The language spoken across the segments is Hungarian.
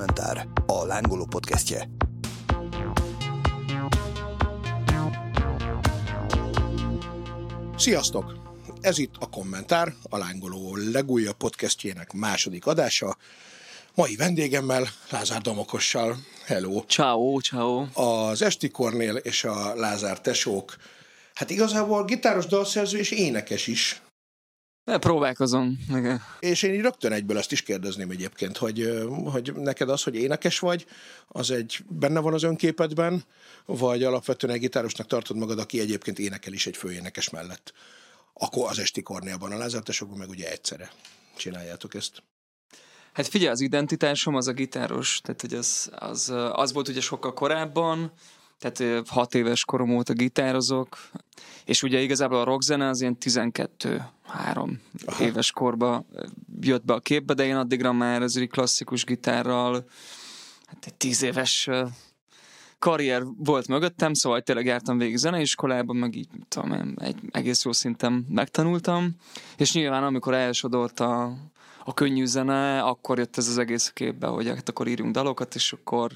Kommentár, a lángoló podcastje. Sziasztok! Ez itt a Kommentár, a lángoló legújabb podcastjének második adása. Mai vendégemmel, Lázár Damokossal. Hello! Ciao, ciao! Az Esti Kornél és a Lázár Tesók. Hát igazából gitáros, dalszerző és énekes is. Ne, próbálkozom. Igen. És én így rögtön egyből ezt is kérdezném egyébként, hogy, hogy neked az, hogy énekes vagy, az egy benne van az önképedben, vagy alapvetően egy gitárosnak tartod magad, aki egyébként énekel is egy főénekes mellett. Akkor az Esti Kornélban, a Lázár Tesókban meg ugye egyszerre csináljátok ezt. Hát figyelj, az identitásom az a gitáros, tehát hogy az, az, az volt ugye sokkal korábban, tehát hat éves korom óta gitározok, és ugye igazából a rockzene az ilyen 12-3 éves korba jött be a képbe, de én addigra már az klasszikus gitárral, hát egy 10 éves karrier volt mögöttem, szóval tényleg jártam végig zeneiskolában, meg így tudom egy egész jó szinten megtanultam, és nyilván amikor elsodort a, a könnyű zene, akkor jött ez az egész képbe, hogy hát akkor írjunk dalokat, és akkor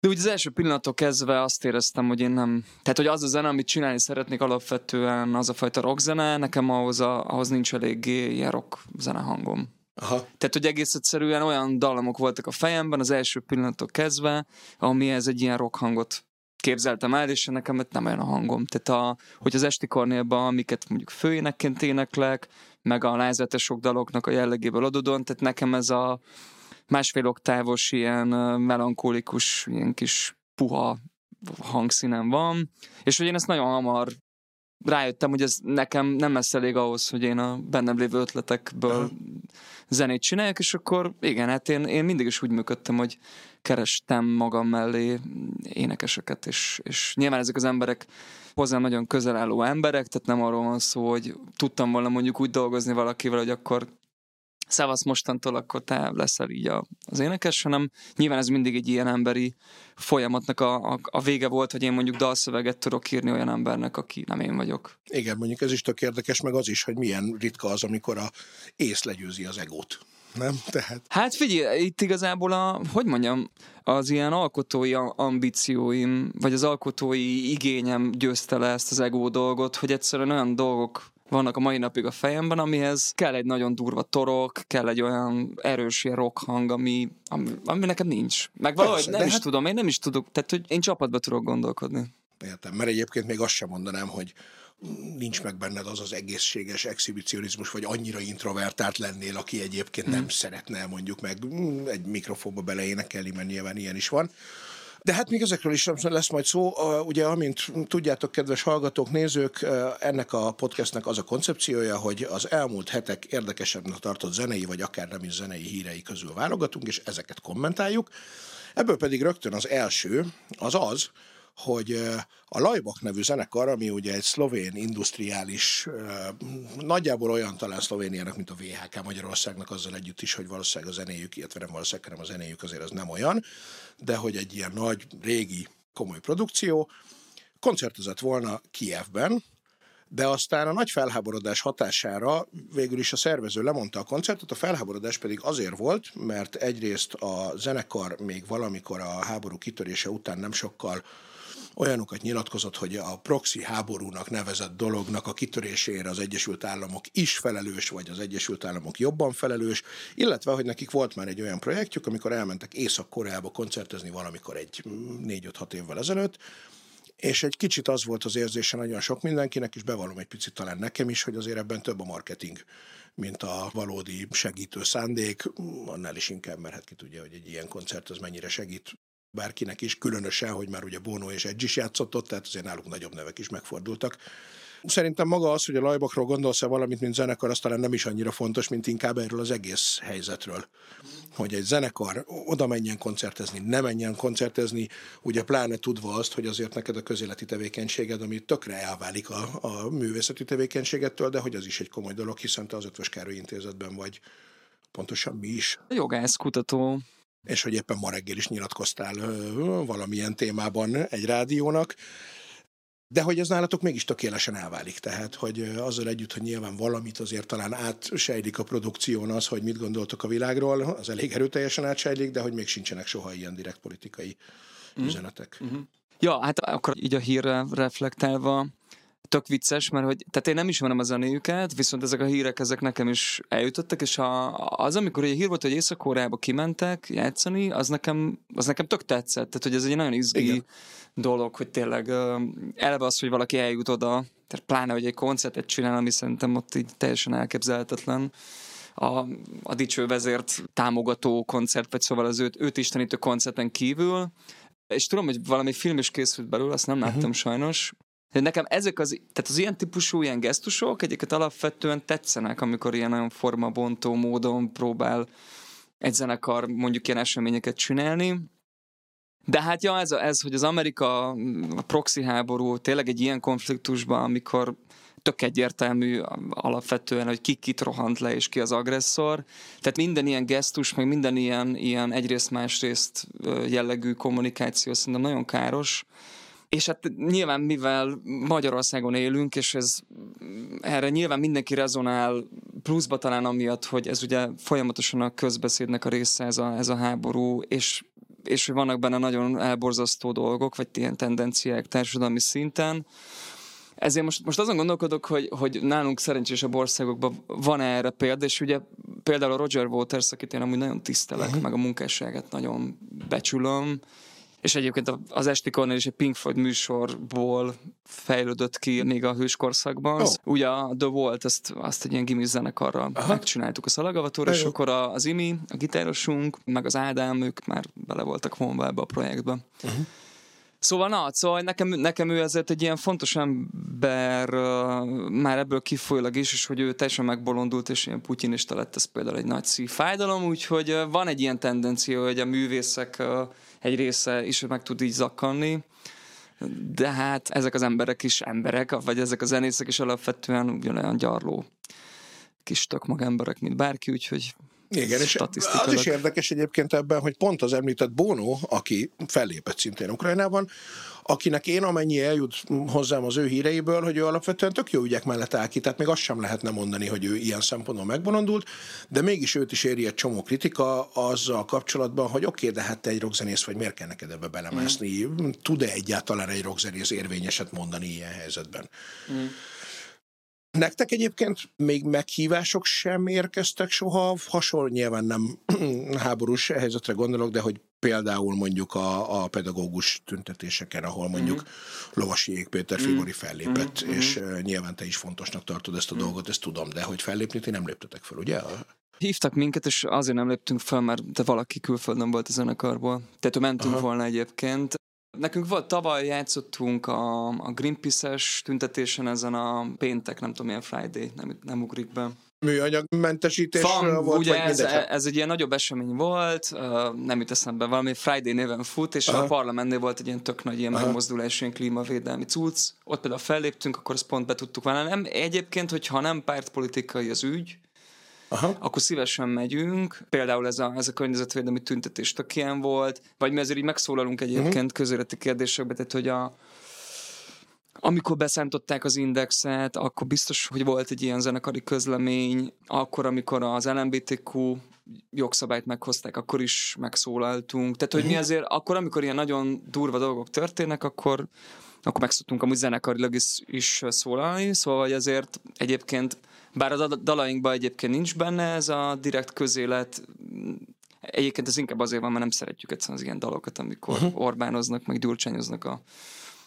de úgy az első pillanattól kezdve azt éreztem, hogy én nem... Tehát, hogy az a zene, amit csinálni szeretnék alapvetően, az a fajta rock zene, nekem ahhoz, a, ahhoz nincs eléggé ilyen rock zene hangom. Aha. Tehát, hogy egész egyszerűen olyan dallamok voltak a fejemben az első pillanattól kezdve, amihez egy ilyen rock hangot képzeltem el, és nekem nem olyan a hangom. Tehát, a, hogy az esti kornélban, amiket mondjuk főénekként éneklek, meg a lázates daloknak a jellegéből adódóan, tehát nekem ez a másfél oktávos, ilyen melankolikus, ilyen kis puha hangszínem van, és hogy én ezt nagyon hamar rájöttem, hogy ez nekem nem lesz elég ahhoz, hogy én a bennem lévő ötletekből uh-huh. zenét csináljak, és akkor igen, hát én, én mindig is úgy működtem, hogy kerestem magam mellé énekeseket, és, és nyilván ezek az emberek hozzám nagyon közel álló emberek, tehát nem arról van szó, hogy tudtam volna mondjuk úgy dolgozni valakivel, hogy akkor szevasz mostantól, akkor te leszel így a, az énekes, hanem nyilván ez mindig egy ilyen emberi folyamatnak a, a, a vége volt, hogy én mondjuk dalszöveget tudok írni olyan embernek, aki nem én vagyok. Igen, mondjuk ez is tök érdekes, meg az is, hogy milyen ritka az, amikor a ész legyőzi az egót. Nem? Tehát... Hát figyelj, itt igazából a, hogy mondjam, az ilyen alkotói ambícióim, vagy az alkotói igényem győzte le ezt az ego dolgot, hogy egyszerűen olyan dolgok vannak a mai napig a fejemben, amihez kell egy nagyon durva torok, kell egy olyan erős ilyen rock hang, ami, ami, ami nekem nincs. Meg valahogy Persze, nem is hát... tudom, én nem is tudok, tehát hogy én csapatba tudok gondolkodni. Értem, mert egyébként még azt sem mondanám, hogy nincs meg benned az az egészséges exhibicionizmus, vagy annyira introvertált lennél, aki egyébként hmm. nem szeretne mondjuk meg egy mikrofonba beleénekelni, mert nyilván ilyen is van. De hát még ezekről is lesz majd szó. Ugye, amint tudjátok, kedves hallgatók, nézők, ennek a podcastnek az a koncepciója, hogy az elmúlt hetek érdekesebbnek tartott zenei, vagy akár nem is zenei hírei közül válogatunk, és ezeket kommentáljuk. Ebből pedig rögtön az első az az, hogy a Lajbak nevű zenekar, ami ugye egy szlovén industriális, nagyjából olyan talán Szlovéniának, mint a VHK Magyarországnak azzal együtt is, hogy valószínűleg a zenéjük, illetve nem valószínűleg, hanem a zenéjük azért az nem olyan, de hogy egy ilyen nagy, régi, komoly produkció, koncertezett volna Kievben, de aztán a nagy felháborodás hatására végül is a szervező lemondta a koncertet, a felháborodás pedig azért volt, mert egyrészt a zenekar még valamikor a háború kitörése után nem sokkal olyanokat nyilatkozott, hogy a proxy háborúnak nevezett dolognak a kitörésére az Egyesült Államok is felelős, vagy az Egyesült Államok jobban felelős, illetve, hogy nekik volt már egy olyan projektjük, amikor elmentek Észak-Koreába koncertezni valamikor egy 4-5-6 évvel ezelőtt, és egy kicsit az volt az érzése nagyon sok mindenkinek, és bevallom egy picit talán nekem is, hogy azért ebben több a marketing, mint a valódi segítő szándék, annál is inkább, mert hát ki tudja, hogy egy ilyen koncert az mennyire segít bárkinek is, különösen, hogy már ugye Bono és Edge is játszott ott, tehát azért náluk nagyobb nevek is megfordultak. Szerintem maga az, hogy a Lajbakról gondolsz-e valamit, mint zenekar, az talán nem is annyira fontos, mint inkább erről az egész helyzetről. Hogy egy zenekar oda menjen koncertezni, ne menjen koncertezni, ugye pláne tudva azt, hogy azért neked a közéleti tevékenységed, ami tökre elválik a, a művészeti tevékenységettől, de hogy az is egy komoly dolog, hiszen te az Ötvös Károly Intézetben vagy. Pontosan mi is? Jogász, kutató, és hogy éppen ma reggel is nyilatkoztál valamilyen témában egy rádiónak. de hogy ez nálatok mégis tökéletesen elválik, tehát, hogy azzal együtt, hogy nyilván valamit azért talán átsejlik a produkción az, hogy mit gondoltok a világról, az elég erőteljesen átsejlik, de hogy még sincsenek soha ilyen direkt politikai mm. üzenetek. Mm-hmm. Ja, hát akkor így a hírre reflektálva, tök vicces, mert hogy, tehát én nem ismerem a zenéjüket, viszont ezek a hírek, ezek nekem is eljutottak, és a, az, amikor egy hír volt, hogy Észak-Koreába kimentek játszani, az nekem, az nekem tök tetszett, tehát hogy ez egy nagyon izgi Igen. dolog, hogy tényleg eleve az, hogy valaki eljut oda, tehát pláne, hogy egy koncertet csinál, ami szerintem ott így teljesen elképzelhetetlen, a, a dicső vezért támogató koncert, vagy szóval az őt, őt istenítő koncerten kívül, és tudom, hogy valami film is készült belőle, azt nem láttam uh-huh. sajnos, nekem ezek az, tehát az ilyen típusú ilyen gesztusok egyiket alapvetően tetszenek, amikor ilyen nagyon formabontó módon próbál egy zenekar mondjuk ilyen eseményeket csinálni. De hát ja, ez, ez hogy az Amerika a proxy háború tényleg egy ilyen konfliktusban, amikor tök egyértelmű alapvetően, hogy ki kit rohant le, és ki az agresszor. Tehát minden ilyen gesztus, meg minden ilyen, ilyen egyrészt-másrészt jellegű kommunikáció szerintem nagyon káros. És hát nyilván, mivel Magyarországon élünk, és ez erre nyilván mindenki rezonál, pluszba talán amiatt, hogy ez ugye folyamatosan a közbeszédnek a része ez a, ez a háború, és és hogy vannak benne nagyon elborzasztó dolgok, vagy ilyen tendenciák társadalmi szinten. Ezért most, most azon gondolkodok, hogy, hogy nálunk szerencsésebb országokban van erre példa, és ugye például a Roger Waters, akit én amúgy nagyon tisztelek, uh-huh. meg a munkásságát nagyon becsülöm, és egyébként az Esti Cornél is egy Pink Floyd műsorból fejlődött ki még a hőskorszakban. Oh. Ugye a The Volt, azt, azt egy ilyen gimis zenekarral Aha. megcsináltuk a szalagavatóra, és akkor az Imi, a gitárosunk, meg az Ádám, ők már bele voltak vonva ebbe a projektbe. Uh-huh. Szóval na, szóval nekem, nekem ő ezért egy ilyen fontos ember uh, már ebből kifolyólag is, és hogy ő teljesen megbolondult, és ilyen putyinista lett, ez például egy nagy szívfájdalom, úgyhogy uh, van egy ilyen tendencia, hogy a művészek uh, egy része is meg tud így zakkanni, de hát ezek az emberek is emberek, vagy ezek a zenészek is alapvetően ugyanolyan gyarló kis tök magemberek, mint bárki, úgyhogy igen, és az is érdekes egyébként ebben, hogy pont az említett Bono, aki fellépett szintén Ukrajnában, akinek én amennyi eljut hozzám az ő híreiből, hogy ő alapvetően tök jó ügyek mellett áll ki, tehát még azt sem lehetne mondani, hogy ő ilyen szempontból megbolondult, de mégis őt is éri egy csomó kritika azzal kapcsolatban, hogy oké, okay, de hát te egy rockzenész vagy, miért kell neked ebbe belemászni? Mm. Tud-e egyáltalán egy rockzenész érvényeset mondani ilyen helyzetben? Mm. Nektek egyébként még meghívások sem érkeztek soha, hasonló nyilván nem háborús helyzetre gondolok, de hogy például mondjuk a, a pedagógus tüntetéseken, ahol mondjuk mm-hmm. Lovasi Péter Figori mhm. fellépett, mm-hmm. és uh, nyilván te is fontosnak tartod ezt a mm-hmm. dolgot, ezt tudom, de hogy fellépni, ti nem léptetek fel, ugye? Hívtak minket, és azért nem léptünk fel, mert te valaki külföldön volt a zenekarból. Tehát mentünk Aha. volna egyébként. Nekünk volt, tavaly játszottunk a, a Greenpeace-es tüntetésen ezen a péntek, nem tudom milyen Friday, nem, nem ugrik be műanyagmentesítésről volt, ugye ez, ez egy ilyen nagyobb esemény volt, nem jut eszembe, valami Friday néven fut, és Aha. a parlamentnél volt egy ilyen tök nagy ilyen megmozdulás, ilyen klímavédelmi cucc. Ott például felléptünk, akkor azt pont be tudtuk vállalni. Nem, egyébként, hogyha nem pártpolitikai az ügy, Aha. akkor szívesen megyünk. Például ez a, ez a környezetvédelmi tüntetés tök ilyen volt, vagy mi azért így megszólalunk egyébként uh-huh. közéleti kérdésekbe, tehát hogy a, amikor beszántották az indexet, akkor biztos, hogy volt egy ilyen zenekari közlemény, akkor, amikor az LMBTQ jogszabályt meghozták, akkor is megszólaltunk. Tehát, hogy mi mhm. azért, akkor, amikor ilyen nagyon durva dolgok történnek, akkor, akkor megszoktunk amúgy zenekarilag is, is szólalni, szóval hogy azért egyébként, bár a dalainkban egyébként nincs benne ez a direkt közélet, egyébként ez inkább azért van, mert nem szeretjük egyszerűen az ilyen dalokat, amikor uh-huh. Orbánoznak, meg gyurcsányoznak a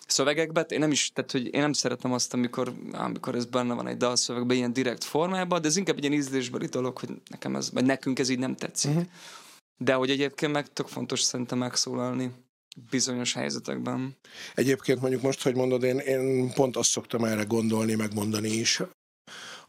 szövegekbe. Én nem is, tehát hogy én nem szeretem azt, amikor, amikor ez benne van egy dalszövegben ilyen direkt formában, de ez inkább egy ilyen ízlésbeli dolog, hogy nekem ez, vagy nekünk ez így nem tetszik. Uh-huh. De hogy egyébként meg tök fontos szerintem megszólalni bizonyos helyzetekben. Egyébként mondjuk most, hogy mondod, én, én pont azt szoktam erre gondolni, megmondani is,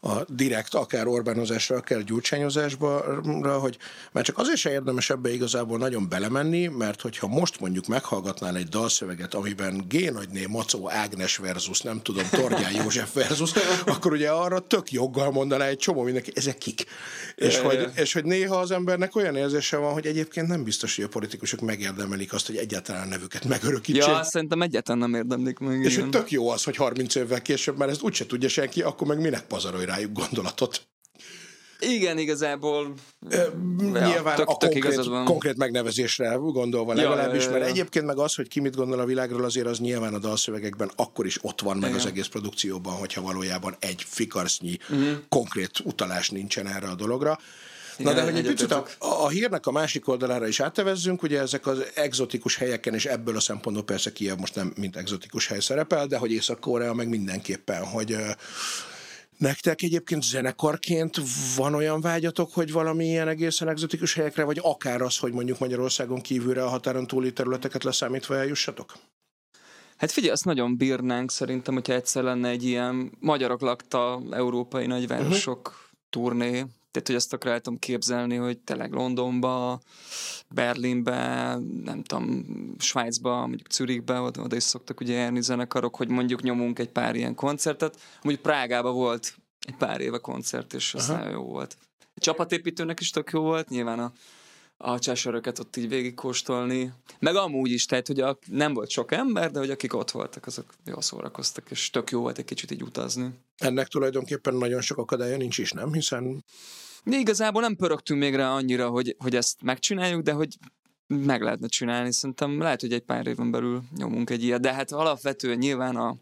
a direkt, akár Orbánozásra, akár gyurcsányozásra, hogy már csak azért se érdemes ebbe igazából nagyon belemenni, mert hogyha most mondjuk meghallgatnál egy dalszöveget, amiben G. Nagyné Macó Ágnes versus, nem tudom, Torgyán József versus, akkor ugye arra tök joggal mondaná egy csomó mindenki, ezek kik? és, hogy, és hogy néha az embernek olyan érzése van, hogy egyébként nem biztos, hogy a politikusok megérdemelik azt, hogy egyáltalán nevüket megörökítsék. Ja, szerintem egyáltalán nem érdemlik meg. És hogy tök jó az, hogy 30 évvel később már ezt úgyse tudja senki, akkor meg minek pazarolj rájuk gondolatot. Igen, igazából. Ja, Nyilván tök, a tök konkrét, konkrét megnevezésre gondolva legalábbis, ja, ja, ja. mert egyébként meg az, hogy ki mit gondol a világról, azért az nyilván a dalszövegekben akkor is ott van meg Igen. az egész produkcióban, hogyha valójában egy fikarsznyi uh-huh. konkrét utalás nincsen erre a dologra. Na Igen, de hogy egy picit a, a hírnek a másik oldalára is áttevezzünk, ugye ezek az exotikus helyeken, és ebből a szempontból persze Kiev most nem mint exotikus hely szerepel, de hogy Észak-Korea meg mindenképpen, hogy Nektek egyébként zenekarként van olyan vágyatok, hogy valami ilyen egészen egzotikus helyekre, vagy akár az, hogy mondjuk Magyarországon kívülre a határon túli területeket leszámítva eljussatok? Hát figyelj, azt nagyon bírnánk szerintem, hogyha egyszer lenne egy ilyen magyarok lakta európai nagyvárosok uh-huh. turné, tehát, hogy azt akaráltam képzelni, hogy tényleg Londonba, Berlinbe, nem tudom, Svájcba, mondjuk Zürichbe, oda, oda is szoktak ugye járni zenekarok, hogy mondjuk nyomunk egy pár ilyen koncertet. Mondjuk Prágába volt egy pár éve koncert, és az nagyon jó volt. A csapatépítőnek is tök jó volt, nyilván a, a csásöröket ott így végigkóstolni. Meg amúgy is, tehát, hogy a, nem volt sok ember, de hogy akik ott voltak, azok jól szórakoztak, és tök jó volt egy kicsit így utazni. Ennek tulajdonképpen nagyon sok akadálya nincs is, nem? Hiszen mi igazából nem pörögtünk még rá annyira, hogy, hogy ezt megcsináljuk, de hogy meg lehetne csinálni. Szerintem lehet, hogy egy pár éven belül nyomunk egy ilyet, de hát alapvetően nyilván a,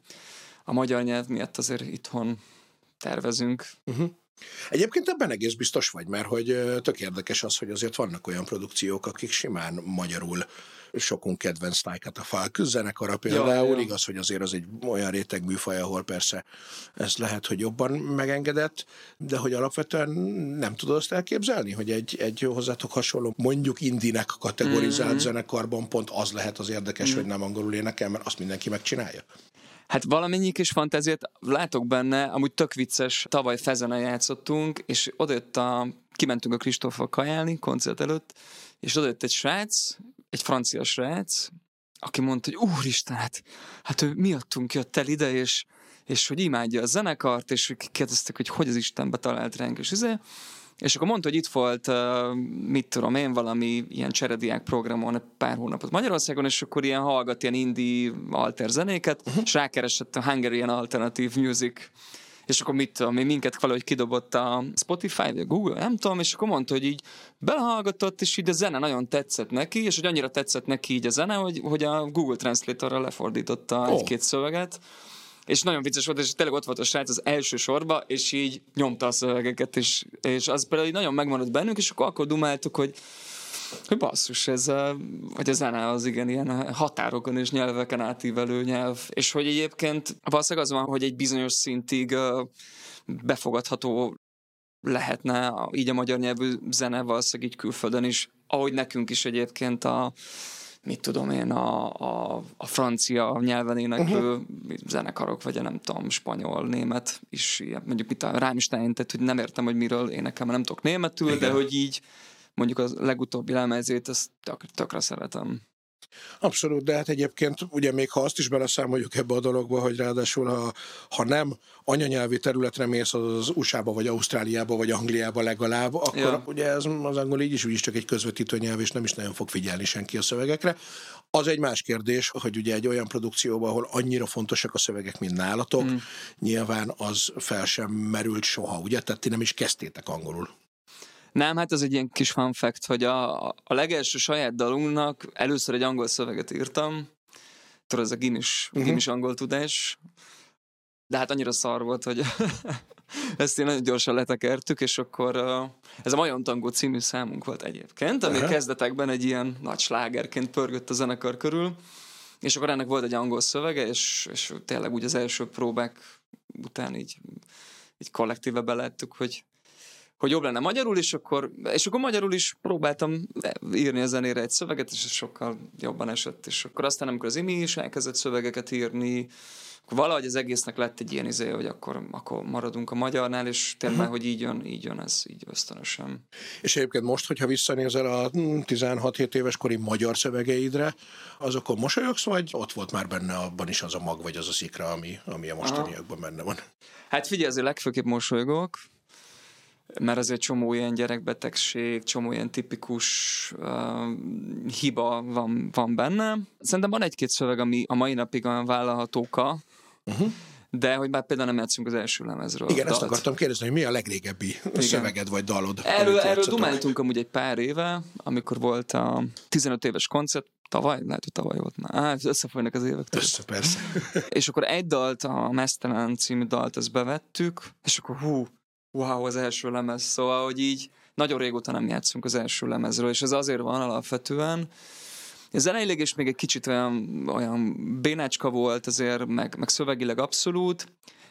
a magyar nyelv miatt azért itthon tervezünk. Uh-huh. Egyébként ebben egész biztos vagy, mert hogy tök érdekes az, hogy azért vannak olyan produkciók, akik simán magyarul sokunk kedvenc tájkat a Falk zenekara például, ja, ja. igaz, hogy azért az egy olyan réteg műfaj, ahol persze ez lehet, hogy jobban megengedett, de hogy alapvetően nem tudod azt elképzelni, hogy egy, egy hozzátok hasonló, mondjuk indinek kategorizált mm-hmm. zenekarban pont az lehet az érdekes, mm-hmm. hogy nem angolul énekel, mert azt mindenki megcsinálja. Hát valamennyi kis fantáziát látok benne, amúgy tök vicces. Tavaly Fezenen játszottunk, és odajött a, kimentünk a Kristóffal kajálni koncert előtt, és odajött egy srác, egy francia srác, aki mondta, hogy úristen, hát, hát ő miattunk jött el ide, és, és hogy imádja a zenekart, és kérdeztek, hogy hogy az Istenbe talált ránk, és izé, és akkor mondta, hogy itt volt, uh, mit tudom én, valami ilyen cserediák programon pár hónapot Magyarországon, és akkor ilyen hallgat ilyen indie alter zenéket, uh-huh. és rákeresett a Hungarian Alternative Music és akkor mit tudom, minket valahogy kidobott a Spotify, vagy a Google, nem tudom, és akkor mondta, hogy így belehallgatott, és így a zene nagyon tetszett neki, és hogy annyira tetszett neki így a zene, hogy, hogy a Google Translatorra lefordította oh. egy-két szöveget, és nagyon vicces volt, és tényleg ott volt a srác az első sorba, és így nyomta a szövegeket, és, és az például nagyon megmaradt bennünk, és akkor akkor dumáltuk, hogy hogy basszus, ez a, hogy a zene az igen ilyen határokon és nyelveken átívelő nyelv, és hogy egyébként valószínűleg az van, hogy egy bizonyos szintig befogadható lehetne így a magyar nyelvű zene valószínűleg így külföldön is, ahogy nekünk is egyébként a mit tudom én, a, a, a francia nyelven éneklő uh-huh. zenekarok, vagy a nem tudom, spanyol, német is, ilyen, mondjuk mit a Rammstein, tehát hogy nem értem, hogy miről énekel, mert nem tudok németül, Igen. de hogy így mondjuk a legutóbbi lemezét, azt tök, tökre szeretem. Abszolút, de hát egyébként ugye még ha azt is beleszámoljuk ebbe a dologba, hogy ráadásul ha, ha nem anyanyelvi területre mész az, USA-ba, vagy Ausztráliába, vagy Angliába legalább, akkor ja. ugye ez az angol így is úgyis csak egy közvetítő nyelv, és nem is nagyon fog figyelni senki a szövegekre. Az egy más kérdés, hogy ugye egy olyan produkcióban, ahol annyira fontosak a szövegek, mint nálatok, mm. nyilván az fel sem merült soha, ugye? Tehát ti nem is kezdtétek angolul. Nem, hát ez egy ilyen kis fun fact, hogy a, a legelső saját dalunknak először egy angol szöveget írtam, tudod, ez a gimis, uh-huh. gimis angol tudás, de hát annyira szar volt, hogy ezt én nagyon gyorsan letekertük, és akkor ez a Majon Tangó című számunk volt egyébként, ami uh-huh. kezdetekben egy ilyen nagy slágerként pörgött a zenekar körül, és akkor ennek volt egy angol szövege, és, és tényleg úgy az első próbák után így, így kollektíve belettük, hogy hogy jobb lenne magyarul, és akkor, és akkor magyarul is próbáltam írni a zenére egy szöveget, és sokkal jobban esett. És akkor aztán, amikor az Imi is elkezdett szövegeket írni, akkor valahogy az egésznek lett egy ilyen izé, hogy akkor, akkor maradunk a magyarnál, és tényleg, uh-huh. hogy így jön, így jön ez, így ösztönösen. És egyébként most, hogyha visszanézel a 16-7 éves kori magyar szövegeidre, azokon mosolyogsz, vagy ott volt már benne abban is az a mag, vagy az a szikra, ami, ami a mostaniakban benne van? Hát figyelj, azért legfőképp mosolygok, mert azért csomó ilyen gyerekbetegség, csomó ilyen tipikus uh, hiba van, van benne. Szerintem van egy-két szöveg, ami a mai napig olyan vállalhatóka, uh-huh. de hogy már például nem játszunk az első lemezről. Igen, dalt. ezt akartam kérdezni, hogy mi a legrégebbi Igen. szöveged vagy dalod? Erről, erről dumáltunk amúgy egy pár éve, amikor volt a 15 éves koncert, tavaly, lehet, hogy tavaly volt már. Á, összefolynak az évek. Össze, persze. és akkor egy dalt, a Mesztelen című dalt, ezt bevettük, és akkor hú, wow, az első lemez, szóval, hogy így nagyon régóta nem játszunk az első lemezről, és ez azért van alapvetően, ez zeneileg is még egy kicsit olyan, olyan bénácska volt azért, meg, meg szövegileg abszolút,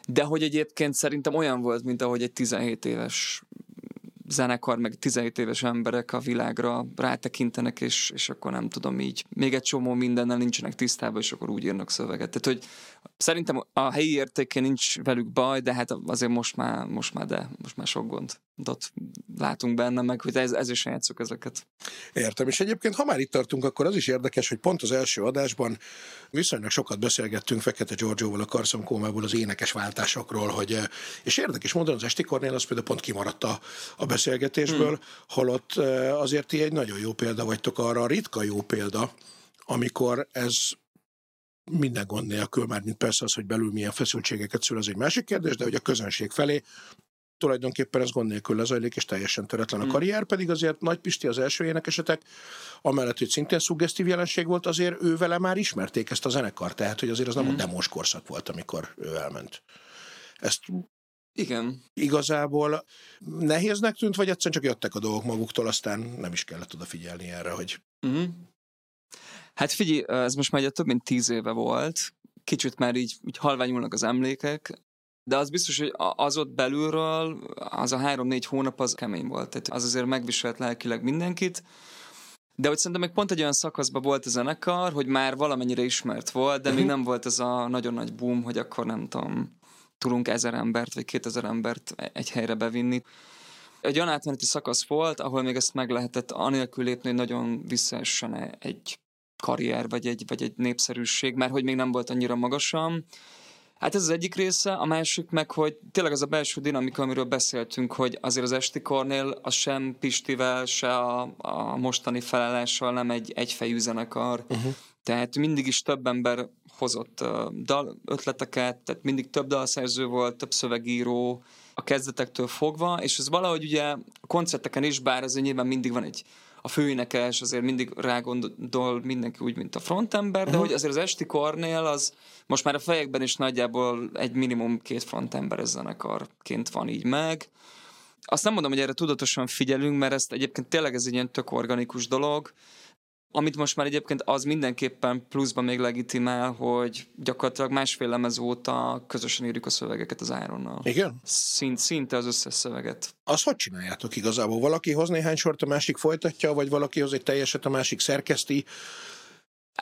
de hogy egyébként szerintem olyan volt, mint ahogy egy 17 éves zenekar, meg 17 éves emberek a világra rátekintenek, és, és akkor nem tudom így, még egy csomó mindennel nincsenek tisztában, és akkor úgy írnak szöveget. Tehát, hogy szerintem a helyi értéke nincs velük baj, de hát azért most már, most már de, most már sok gond látunk benne, meg hogy ez, ez is játszuk ezeket. Értem, és egyébként ha már itt tartunk, akkor az is érdekes, hogy pont az első adásban viszonylag sokat beszélgettünk Fekete Giorgioval a Karszom Kómából az énekes váltásokról, hogy, és érdekes módon az Esti Kornél az például pont kimaradt a, a beszélgetésből, hmm. holott azért ti egy nagyon jó példa vagytok arra, a ritka jó példa, amikor ez minden gond nélkül, már mint persze az, hogy belül milyen feszültségeket szül, az egy másik kérdés, de hogy a közönség felé tulajdonképpen ez gond nélkül lezajlik, és teljesen töretlen a hmm. karrier, pedig azért Nagy Pisti az első énekesetek, amellett, hogy szintén szuggesztív jelenség volt, azért ő vele már ismerték ezt a zenekart, tehát hogy azért az nem mm. a hmm. demos korszak volt, amikor ő elment. Ezt igen. Igazából nehéznek tűnt, vagy egyszerűen csak jöttek a dolgok maguktól, aztán nem is kellett odafigyelni erre, hogy... Mm. Hát figyelj, ez most már több mint tíz éve volt, kicsit már így, így halványulnak az emlékek, de az biztos, hogy az ott belülről, az a három-négy hónap az kemény volt. Tehát az azért megviselt lelkileg mindenkit. De hogy szerintem meg pont egy olyan szakaszban volt a zenekar, hogy már valamennyire ismert volt, de még mhm. nem volt ez a nagyon nagy boom, hogy akkor nem tudom, tudunk ezer embert vagy kétezer embert egy helyre bevinni. Egy olyan átmeneti szakasz volt, ahol még ezt meg lehetett anélkül lépni, hogy nagyon visszaessen egy karrier, vagy egy, vagy egy népszerűség, mert hogy még nem volt annyira magasan. Hát ez az egyik része, a másik meg, hogy tényleg az a belső dinamika, amiről beszéltünk, hogy azért az Esti Kornél az sem Pistivel, se a, a mostani felállással nem egy egyfejű zenekar. Uh-huh. Tehát mindig is több ember hozott dal ötleteket, tehát mindig több dalszerző volt, több szövegíró a kezdetektől fogva, és ez valahogy ugye a koncerteken is, bár ez nyilván mindig van egy a főénekes azért mindig rágondol mindenki úgy, mint a frontember, de uh-huh. hogy azért az esti kornél az most már a fejekben is nagyjából egy minimum két frontember zenekarként van így meg. Azt nem mondom, hogy erre tudatosan figyelünk, mert ezt egyébként tényleg ez egy ilyen tök organikus dolog, amit most már egyébként az mindenképpen pluszban még legitimál, hogy gyakorlatilag másfél lemez óta közösen írjuk a szövegeket az Ironnal. Igen? Szint, szinte az összes szöveget. Azt hogy csináljátok igazából? Valaki hoz néhány sort, a másik folytatja, vagy valaki hoz egy teljeset, a másik szerkeszti?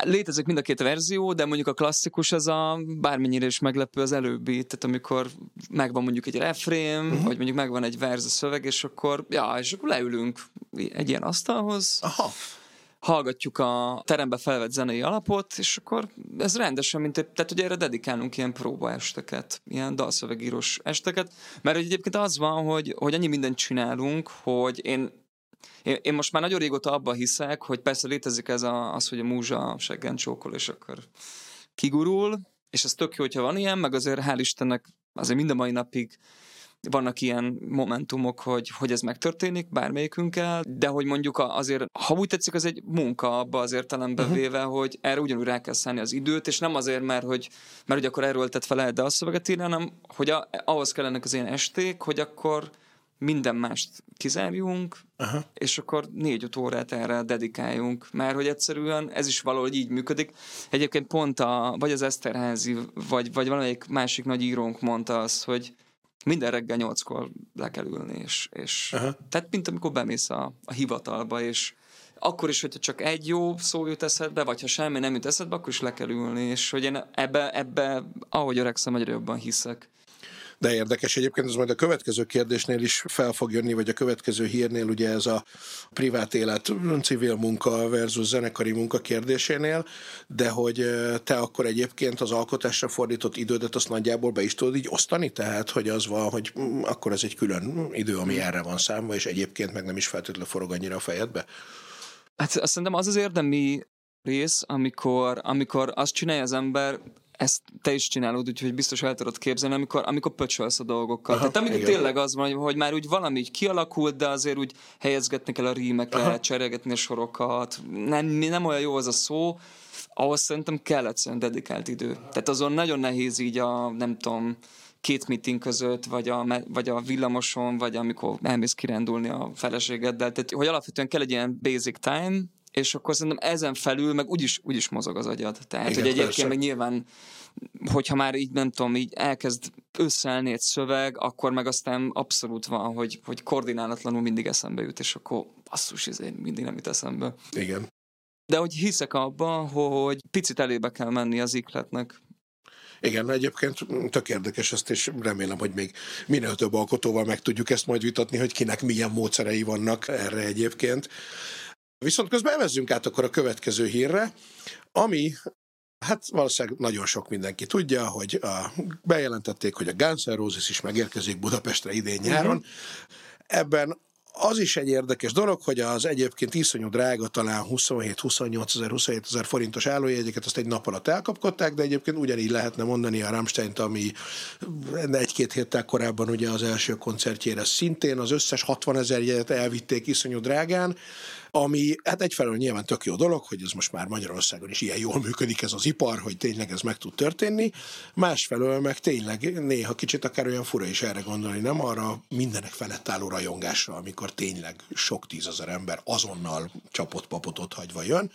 Létezik mind a két verzió, de mondjuk a klasszikus az a bármennyire is meglepő az előbbi, tehát amikor megvan mondjuk egy refrém, uh-huh. vagy mondjuk megvan egy verz a szöveg, és akkor, ja, és akkor leülünk egy ilyen asztalhoz, Aha hallgatjuk a terembe felvett zenei alapot, és akkor ez rendesen, mint egy, tehát ugye erre dedikálunk ilyen próbaesteket, ilyen dalszövegírós esteket, mert egyébként az van, hogy, hogy annyi mindent csinálunk, hogy én én, én most már nagyon régóta abban hiszek, hogy persze létezik ez a, az, hogy a múzsa seggen csókol, és akkor kigurul, és ez tök jó, hogyha van ilyen, meg azért hál' Istennek azért mind a mai napig vannak ilyen momentumok, hogy, hogy ez megtörténik bármelyikünkkel, de hogy mondjuk azért, ha úgy tetszik, az egy munka abba az értelembe uh-huh. véve, hogy erre ugyanúgy rá kell szállni az időt, és nem azért, mert hogy, mert hogy akkor erről tett fel de a szöveget írni, hanem hogy a, ahhoz kellenek az ilyen esték, hogy akkor minden mást kizárjunk, uh-huh. és akkor négy-öt órát erre dedikáljunk, mert hogy egyszerűen ez is valahogy így működik. Egyébként pont a, vagy az Eszterházi, vagy, vagy valamelyik másik nagy írónk mondta azt, hogy minden reggel nyolckor le kell ülni, és, és uh-huh. tehát mint amikor bemész a, a hivatalba, és akkor is, hogyha csak egy jó szó jut eszedbe, vagy ha semmi nem jut eszedbe, akkor is le kell ülni, és hogy én ebbe, ebbe ahogy öregszem, egyre jobban hiszek. De érdekes egyébként, ez majd a következő kérdésnél is fel fog jönni, vagy a következő hírnél, ugye ez a privát élet, civil munka versus zenekari munka kérdésénél, de hogy te akkor egyébként az alkotásra fordított idődet azt nagyjából be is tudod így osztani, tehát hogy az van, hogy mm, akkor ez egy külön idő, ami erre van számva, és egyébként meg nem is feltétlenül forog annyira a fejedbe? Hát azt szerintem az az érdemi rész, amikor, amikor azt csinálja az ember, ezt te is csinálod, úgyhogy biztos el tudod képzelni, amikor, amikor pöcsölsz a dolgokkal. Aha, Tehát amikor igen. tényleg az van, hogy már úgy valami így kialakult, de azért úgy helyezgetni kell a rímeket, Aha. cserélgetni a sorokat. Nem, nem olyan jó az a szó, ahhoz szerintem kell egyszerűen dedikált idő. Tehát azon nagyon nehéz így a, nem tudom, két meeting között, vagy a, vagy a villamoson, vagy amikor elmész kirándulni a feleségeddel. Tehát, hogy alapvetően kell egy ilyen basic time, és akkor szerintem ezen felül meg úgyis, úgyis mozog az agyad. Tehát, Igen, hogy egyébként persze. meg nyilván hogyha már így nem tudom, így elkezd összeállni egy szöveg, akkor meg aztán abszolút van, hogy, hogy koordinálatlanul mindig eszembe jut, és akkor basszus, ez mindig nem jut eszembe. Igen. De hogy hiszek abban, hogy picit elébe kell menni az ikletnek. Igen, egyébként tök érdekes ezt, és remélem, hogy még minél több alkotóval meg tudjuk ezt majd vitatni, hogy kinek milyen módszerei vannak erre egyébként. Viszont közben evezzünk át akkor a következő hírre, ami Hát valószínűleg nagyon sok mindenki tudja, hogy a, bejelentették, hogy a Guns N' Roses is megérkezik Budapestre idén-nyáron. Uh-huh. Ebben az is egy érdekes dolog, hogy az egyébként iszonyú drága, talán 27-28 ezer, 27 ezer forintos állójegyeket azt egy nap alatt elkapkodták, de egyébként ugyanígy lehetne mondani a Rammstein-t, ami egy-két héttel korábban ugye az első koncertjére szintén az összes 60 ezer jegyet elvitték iszonyú drágán, ami hát egyfelől nyilván tök jó dolog, hogy ez most már Magyarországon is ilyen jól működik ez az ipar, hogy tényleg ez meg tud történni, másfelől meg tényleg néha kicsit akár olyan fura is erre gondolni, nem arra mindenek felett álló rajongásra, amikor tényleg sok tízezer ember azonnal csapott papotot hagyva jön,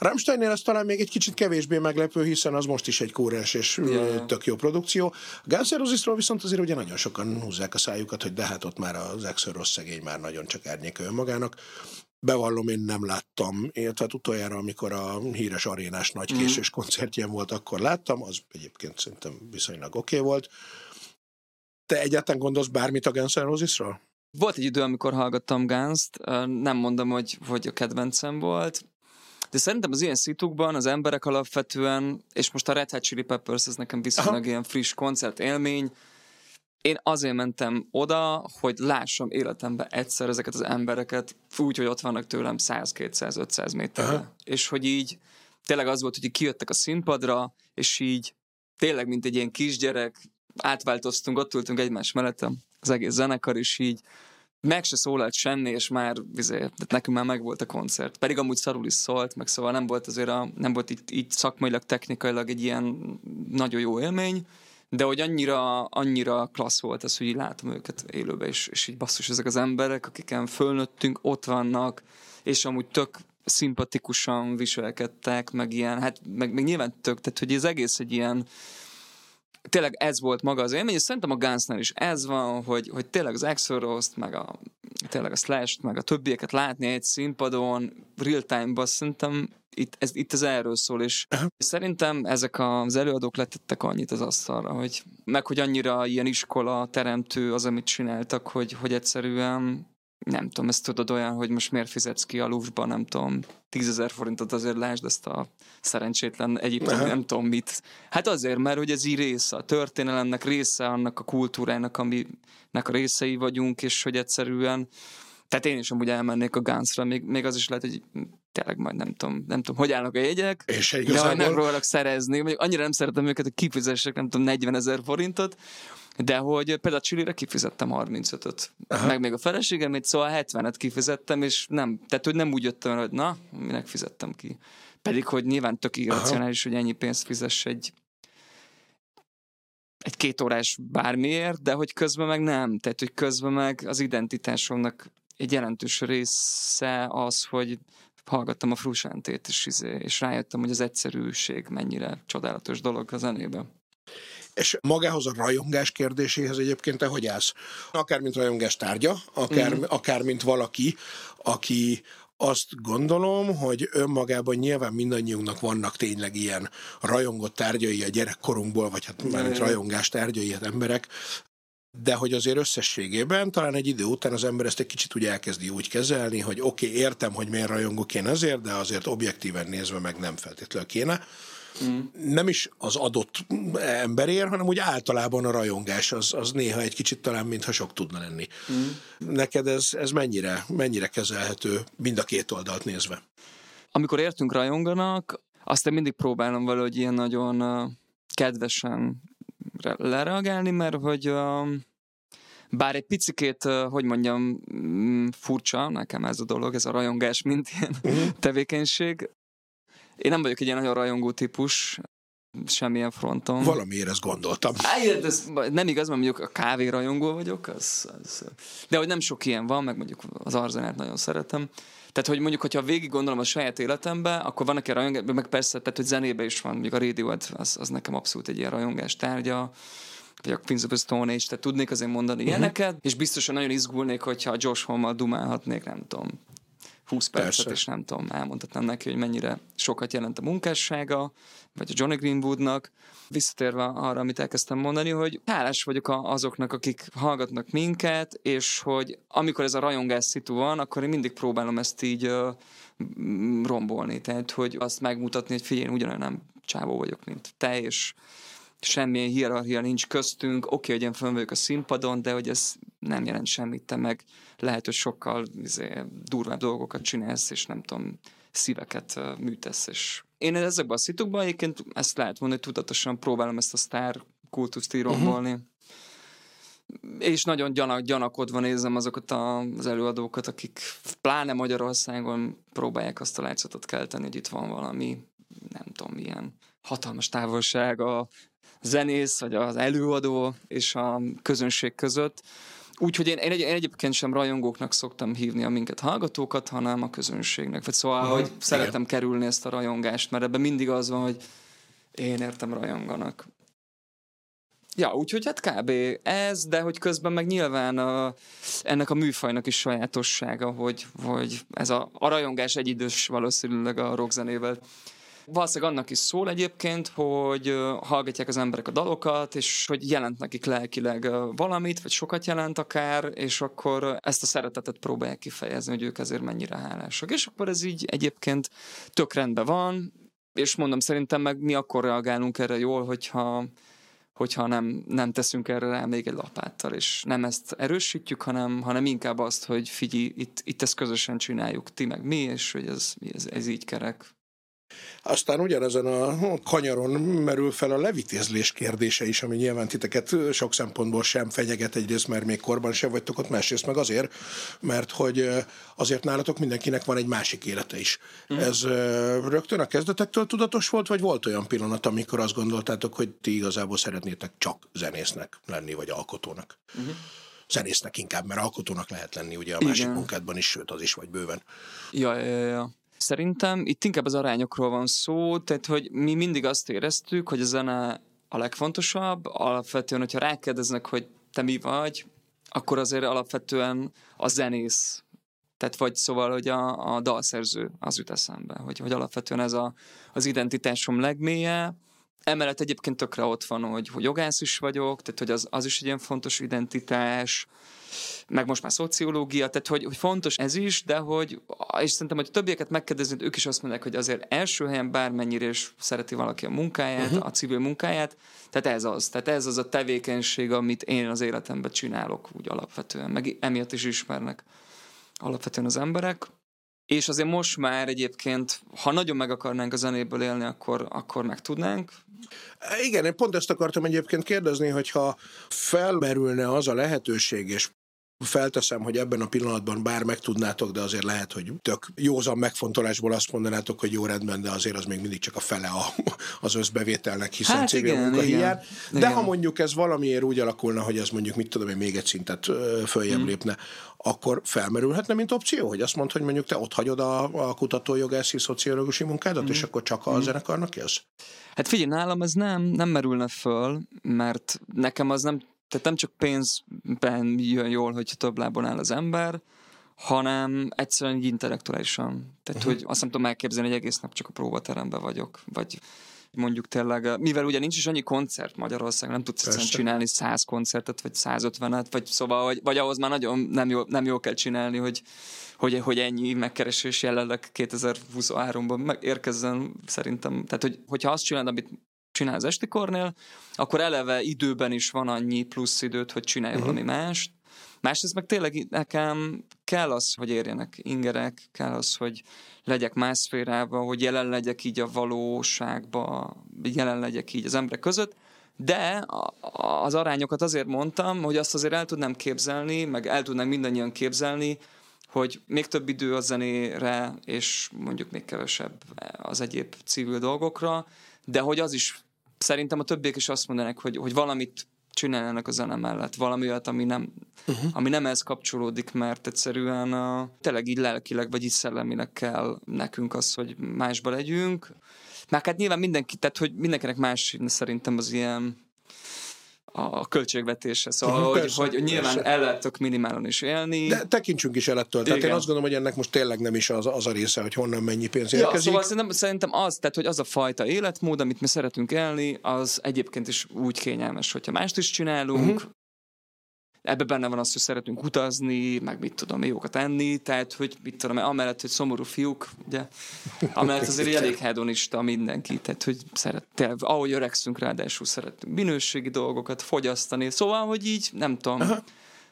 a Rammsteinnél ez talán még egy kicsit kevésbé meglepő, hiszen az most is egy kórás és yeah. tök jó produkció. A Guns viszont azért ugye nagyon sokan húzzák a szájukat, hogy de hát ott már az ex rossz szegény már nagyon csak árnyéka önmagának. Bevallom, én nem láttam, illetve hát utoljára, amikor a híres arénás nagy mhm. késős koncertjén volt, akkor láttam, az egyébként szerintem viszonylag oké okay volt. Te egyáltalán gondolsz bármit a Guns N' Roses-ról? Volt egy idő, amikor hallgattam guns nem mondom, hogy, hogy a kedvencem volt, de szerintem az ilyen szitukban az emberek alapvetően, és most a Red Hot Chili Peppers, ez nekem viszonylag Aha. ilyen friss koncert élmény, én azért mentem oda, hogy lássam életemben egyszer ezeket az embereket úgy, hogy ott vannak tőlem 100-200-500 méterre. Aha. És hogy így tényleg az volt, hogy kijöttek a színpadra, és így tényleg, mint egy ilyen kisgyerek, átváltoztunk, ott ültünk egymás mellettem, az egész zenekar, is így meg se szólalt semmi, és már vizé, de nekünk már megvolt a koncert. Pedig amúgy szarul is szólt, meg szóval nem volt azért a, nem volt így, így szakmailag, technikailag egy ilyen nagyon jó élmény, de hogy annyira, annyira klassz volt ez, hogy így látom őket élőbe, és, és így basszus, ezek az emberek, akiken fölnőttünk, ott vannak, és amúgy tök szimpatikusan viselkedtek, meg ilyen, hát meg, meg nyilván tök, tehát hogy ez egész egy ilyen, tényleg ez volt maga az élmény, és szerintem a Gunsnál is ez van, hogy, hogy tényleg az Exoroszt, meg a, tényleg a Slash-t, meg a többieket látni egy színpadon, real time-ban, szerintem itt ez, itt ez erről szól, és szerintem ezek az előadók letettek annyit az asztalra, hogy meg hogy annyira ilyen iskola teremtő az, amit csináltak, hogy, hogy egyszerűen nem tudom, ezt tudod olyan, hogy most miért fizetsz ki a Louvre-ba, nem tudom, tízezer forintot azért lásd ezt a szerencsétlen Egyiptom, nem tudom mit. Hát azért, mert hogy ez így része a történelemnek, része annak a kultúrának, aminek a részei vagyunk, és hogy egyszerűen tehát én is amúgy elmennék a Gunsra, még, még az is lehet, hogy tényleg majd nem tudom, nem tudom, hogy állnak a jegyek, és igazából... de nem próbálok szerezni, mondjuk annyira nem szeretem őket, hogy kifizessek, nem tudom, 40 ezer forintot, de hogy például a Chili-re kifizettem 35-öt, Aha. meg még a feleségemét, szóval 70-et kifizettem, és nem, tehát hogy nem úgy jöttem, hogy na, minek fizettem ki. Pedig, hogy nyilván tök irracionális, hogy ennyi pénzt fizess egy egy két órás bármiért, de hogy közben meg nem. Tehát, hogy közben meg az identitásomnak egy jelentős része az, hogy hallgattam a Frusentét, és, izé, és rájöttem, hogy az egyszerűség mennyire csodálatos dolog a zenében. És magához a rajongás kérdéséhez egyébként te hogy állsz? Akár mint rajongás tárgya, akár, mm. akár mint valaki, aki azt gondolom, hogy önmagában nyilván mindannyiunknak vannak tényleg ilyen rajongott tárgyai a gyerekkorunkból, vagy hát már rajongás tárgyai az emberek, de hogy azért összességében talán egy idő után az ember ezt egy kicsit úgy elkezdi úgy kezelni, hogy oké, okay, értem, hogy miért rajongok én ezért, de azért objektíven nézve meg nem feltétlenül kéne. Mm. Nem is az adott emberért, hanem úgy általában a rajongás az, az néha egy kicsit talán, mintha sok tudna lenni. Mm. Neked ez, ez mennyire, mennyire kezelhető mind a két oldalt nézve? Amikor értünk rajonganak, azt én mindig próbálom valahogy ilyen nagyon kedvesen lereagálni, mert hogy bár egy picikét, hogy mondjam, mm, furcsa nekem ez a dolog, ez a rajongás, mint ilyen uh-huh. tevékenység. Én nem vagyok egy ilyen nagyon rajongó típus, semmilyen fronton. Valamiért ezt gondoltam. Á, ez nem igaz, mert mondjuk a kávé rajongó vagyok, az, az, de hogy nem sok ilyen van, meg mondjuk az arzenát nagyon szeretem. Tehát, hogy mondjuk, hogyha végig gondolom a saját életembe, akkor vannak ilyen rajongás, meg persze, tehát, hogy zenébe is van, mondjuk a Radiohead, az, az nekem abszolút egy ilyen rajongás tárgya vagy a Queens of the Stone Age, tehát tudnék azért mondani uh-huh. ilyeneket, és biztosan nagyon izgulnék, hogyha Josh Homme-mal dumálhatnék, nem tudom, 20 percet, Persze. és nem tudom, elmondhatnám neki, hogy mennyire sokat jelent a munkássága, vagy a Johnny Greenwoodnak. Visszatérve arra, amit elkezdtem mondani, hogy hálás vagyok azoknak, akik hallgatnak minket, és hogy amikor ez a rajongás szitu van, akkor én mindig próbálom ezt így uh, rombolni. Tehát, hogy azt megmutatni, hogy figyelj, ugyanolyan nem csávó vagyok, mint te, és semmilyen hierarchia nincs köztünk, oké, okay, hogy én fönn vagyok a színpadon, de hogy ez nem jelent semmit, te meg lehet, hogy sokkal izé, durvább dolgokat csinálsz, és nem tudom, szíveket műtesz, és én ezekben a szitukban egyébként ezt lehet mondani, hogy tudatosan próbálom ezt a sztár kultuszt írombolni. Uh-huh. És nagyon gyanak, gyanakodva nézem azokat az előadókat, akik pláne Magyarországon próbálják azt a látszatot kelteni, hogy itt van valami, nem tudom, milyen hatalmas távolság a zenész, vagy az előadó és a közönség között. Úgyhogy én, én, egy, én egyébként sem rajongóknak szoktam hívni a minket hallgatókat, hanem a közönségnek. Vagy szóval, uh-huh. hogy Igen. szeretem kerülni ezt a rajongást, mert ebben mindig az van, hogy én értem rajonganak. Ja, úgyhogy hát kb. ez, de hogy közben meg nyilván a, ennek a műfajnak is sajátossága, hogy, hogy ez a, a rajongás egyidős valószínűleg a rockzenével Valószínűleg annak is szól egyébként, hogy hallgatják az emberek a dalokat, és hogy jelent nekik lelkileg valamit, vagy sokat jelent akár, és akkor ezt a szeretetet próbálják kifejezni, hogy ők ezért mennyire hálásak. És akkor ez így egyébként tök rendben van, és mondom, szerintem meg mi akkor reagálunk erre jól, hogyha hogyha nem, nem teszünk erre rá még egy lapáttal, és nem ezt erősítjük, hanem, hanem inkább azt, hogy figyelj, itt, itt ezt közösen csináljuk, ti meg mi, és hogy ez, ez, ez így kerek. Aztán ugyanezen a kanyaron merül fel a levitézlés kérdése is, ami nyilván titeket sok szempontból sem fenyeget, egyrészt mert még korban sem vagytok ott, másrészt meg azért, mert hogy azért nálatok mindenkinek van egy másik élete is. Mm. Ez rögtön a kezdetektől tudatos volt, vagy volt olyan pillanat, amikor azt gondoltátok, hogy ti igazából szeretnétek csak zenésznek lenni, vagy alkotónak? Mm-hmm zenésznek inkább, mert alkotónak lehet lenni ugye a másik Igen. munkádban is, sőt az is vagy bőven. Ja, ja, ja. Szerintem itt inkább az arányokról van szó, tehát hogy mi mindig azt éreztük, hogy a zene a legfontosabb, alapvetően, hogyha rákérdeznek, hogy te mi vagy, akkor azért alapvetően a zenész, tehát vagy szóval, hogy a, a dalszerző az jut eszembe, hogy, hogy alapvetően ez a, az identitásom legmélye, Emellett egyébként tökre ott van, hogy, hogy jogász is vagyok, tehát hogy az, az is egy ilyen fontos identitás, meg most már szociológia, tehát hogy, hogy fontos ez is, de hogy, és szerintem, hogy a többieket megkérdezni, ők is azt mondják, hogy azért első helyen bármennyire is szereti valaki a munkáját, uh-huh. a civil munkáját, tehát ez az, tehát ez az a tevékenység, amit én az életemben csinálok úgy alapvetően, meg emiatt is ismernek alapvetően az emberek. És azért most már egyébként, ha nagyon meg akarnánk a zenéből élni, akkor, akkor meg tudnánk. Igen, én pont ezt akartam egyébként kérdezni, hogyha felmerülne az a lehetőség, és Felteszem, hogy ebben a pillanatban bár megtudnátok, de azért lehet, hogy tök józan megfontolásból azt mondanátok, hogy jó rendben, de azért az még mindig csak a fele a, az összbevételnek, hiszen hát igen, munka hiány. De igen. ha mondjuk ez valamiért úgy alakulna, hogy ez mondjuk, mit tudom én, még egy szintet följebb hmm. lépne, akkor felmerülhetne, mint opció, hogy azt mondod, hogy mondjuk te ott hagyod a, a kutatójogászi szociológusi munkádat, hmm. és akkor csak a hmm. zenekarnak jössz? Hát figyelj, nálam ez nem, nem merülne föl, mert nekem az nem tehát nem csak pénzben jön jól, hogy több lábon áll az ember, hanem egyszerűen így intellektuálisan. Tehát, uh-huh. hogy azt nem tudom elképzelni, hogy egész nap csak a próbateremben vagyok, vagy mondjuk tényleg, mivel ugye nincs is annyi koncert Magyarországon, nem tudsz egyszerűen csinálni 100 koncertet, vagy 150-et, vagy szóval, vagy, vagy ahhoz már nagyon nem jó, nem jó kell csinálni, hogy, hogy, hogy ennyi megkeresés jelenleg 2023-ban érkezzen szerintem. Tehát, hogy, hogyha azt csinálod, amit csinál az estikornél, akkor eleve időben is van annyi plusz időt, hogy csinálj uh-huh. valami mást. Másrészt meg tényleg nekem kell az, hogy érjenek ingerek, kell az, hogy legyek más szférában, hogy jelen legyek így a valóságba, jelen legyek így az emberek között, de az arányokat azért mondtam, hogy azt azért el tudnám képzelni, meg el tudnám mindannyian képzelni, hogy még több idő a zenére, és mondjuk még kevesebb az egyéb civil dolgokra, de hogy az is szerintem a többiek is azt mondanak, hogy, hogy valamit csináljanak a zene mellett, valami olyat, ami nem, uh-huh. ami nem ez kapcsolódik, mert egyszerűen a, tényleg így lelkileg vagy így szellemileg kell nekünk az, hogy másba legyünk. Mert hát nyilván mindenki, tehát hogy mindenkinek más szerintem az ilyen a költségvetése. Szóval, uh, persze, hogy, hogy nyilván persze. el lehetök minimálon is élni. De tekintsünk is el ettől. Tehát én azt gondolom, hogy ennek most tényleg nem is az, az a része, hogy honnan mennyi pénz érkezik. Ja, szóval szerintem, szerintem az, tehát hogy az a fajta életmód, amit mi szeretünk élni, az egyébként is úgy kényelmes, hogyha mást is csinálunk, uh-huh ebbe benne van az, hogy szeretünk utazni, meg mit tudom, jókat enni, tehát, hogy mit tudom, amellett, hogy szomorú fiúk, ugye, amellett azért elég hedonista mindenki, tehát, hogy szeret, tényleg, ahogy öregszünk, ráadásul szeretünk minőségi dolgokat fogyasztani, szóval, hogy így, nem tudom, Aha.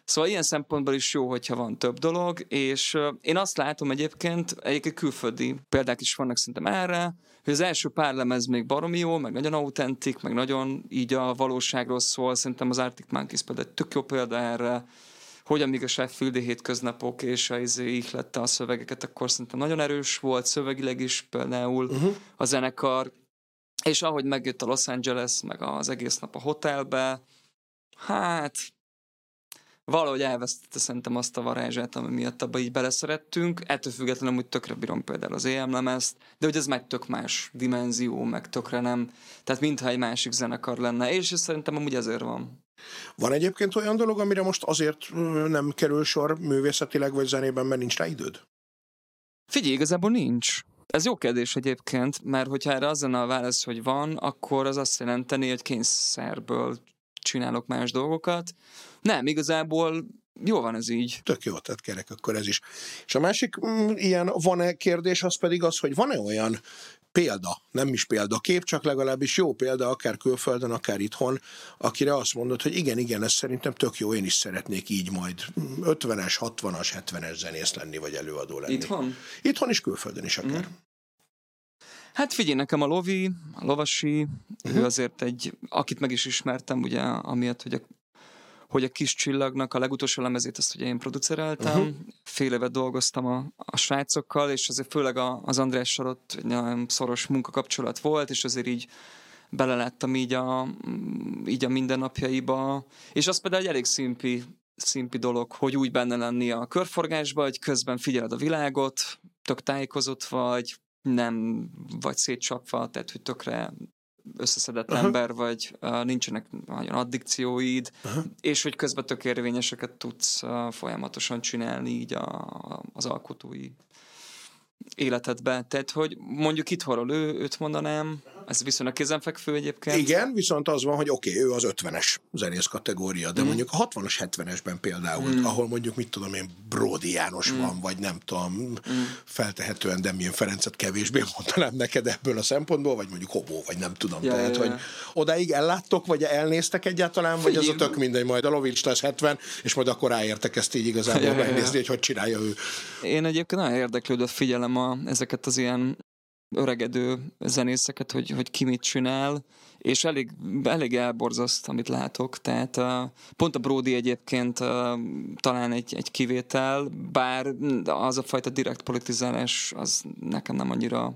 Szóval ilyen szempontból is jó, hogyha van több dolog, és én azt látom egyébként, egyébként külföldi példák is vannak szerintem erre, hogy az első pár lemez még baromi jó, meg nagyon autentik, meg nagyon így a valóságról szól, szerintem az Arctic Monkeys például egy tök jó példa erre, hogy amíg a Sheffieldi hétköznapok és a izé ihlette a szövegeket, akkor szerintem nagyon erős volt szövegileg is például uh-huh. a zenekar, és ahogy megjött a Los Angeles, meg az egész nap a hotelbe, hát valahogy elvesztette szerintem azt a varázsát, ami miatt abba így beleszerettünk. Ettől függetlenül hogy tökre bírom például az EM lemezt, de hogy ez meg tök más dimenzió, meg tökre nem. Tehát mintha egy másik zenekar lenne, és ez szerintem amúgy ezért van. Van egyébként olyan dolog, amire most azért nem kerül sor művészetileg vagy zenében, mert nincs rá időd? Figyelj, igazából nincs. Ez jó kérdés egyébként, mert hogyha erre az lenne a válasz, hogy van, akkor az azt jelenteni, hogy kényszerből csinálok más dolgokat. Nem, igazából jó van ez így. Tök jó, tehát kerek akkor ez is. És a másik mm, ilyen van-e kérdés, az pedig az, hogy van-e olyan példa, nem is példakép, csak legalábbis jó példa, akár külföldön, akár itthon, akire azt mondod, hogy igen, igen, ez szerintem tök jó, én is szeretnék így majd 50-es, 60-as, 70-es zenész lenni, vagy előadó lenni. Itthon? Itthon is, külföldön is akár. Mm. Hát figyelj, nekem a Lovi, a Lovasi, uh-huh. ő azért egy, akit meg is ismertem, ugye, amiatt, hogy a hogy a kis csillagnak a legutolsó lemezét azt ugye én producereltem, uh-huh. fél évet dolgoztam a, a srácokkal, és azért főleg a, az András ott egy szoros munkakapcsolat volt, és azért így beleláttam így a, így a mindennapjaiba, és az például egy elég szimpi, szimpi dolog, hogy úgy benne lenni a körforgásba, hogy közben figyeled a világot, tök tájékozott vagy, nem vagy szétcsapva, tehát hogy tökre összeszedett uh-huh. ember vagy, nincsenek nagyon addikcióid, uh-huh. és hogy közben tök érvényeseket tudsz folyamatosan csinálni így a, az alkotói életedbe. Tehát, hogy mondjuk itt horol ő, őt mondanám, ez viszonylag kézenfekvő egyébként. Igen, viszont az van, hogy oké, okay, ő az 50-es zenész kategória, de mm. mondjuk a 60-as, 70-esben például, mm. ahol mondjuk mit tudom én, Bródi János mm. van, vagy nem tudom, mm. feltehetően Demjén Ferencet kevésbé mondanám neked ebből a szempontból, vagy mondjuk Hobó, vagy nem tudom. Ja, Tehát, ja, ja. hogy odáig elláttok, vagy elnéztek egyáltalán, vagy az a tök mindegy, majd a Lovics lesz 70, és majd akkor ráértek ezt így igazából ja, megnézni, ja, ja. hogy hogy csinálja ő. Én egyébként nagyon érdeklődött figyelem a, ezeket az ilyen öregedő zenészeket, hogy, hogy ki mit csinál, és elég, elég elborzaszt, amit látok. Tehát uh, pont a Brody egyébként uh, talán egy, egy kivétel, bár az a fajta direkt politizálás az nekem nem annyira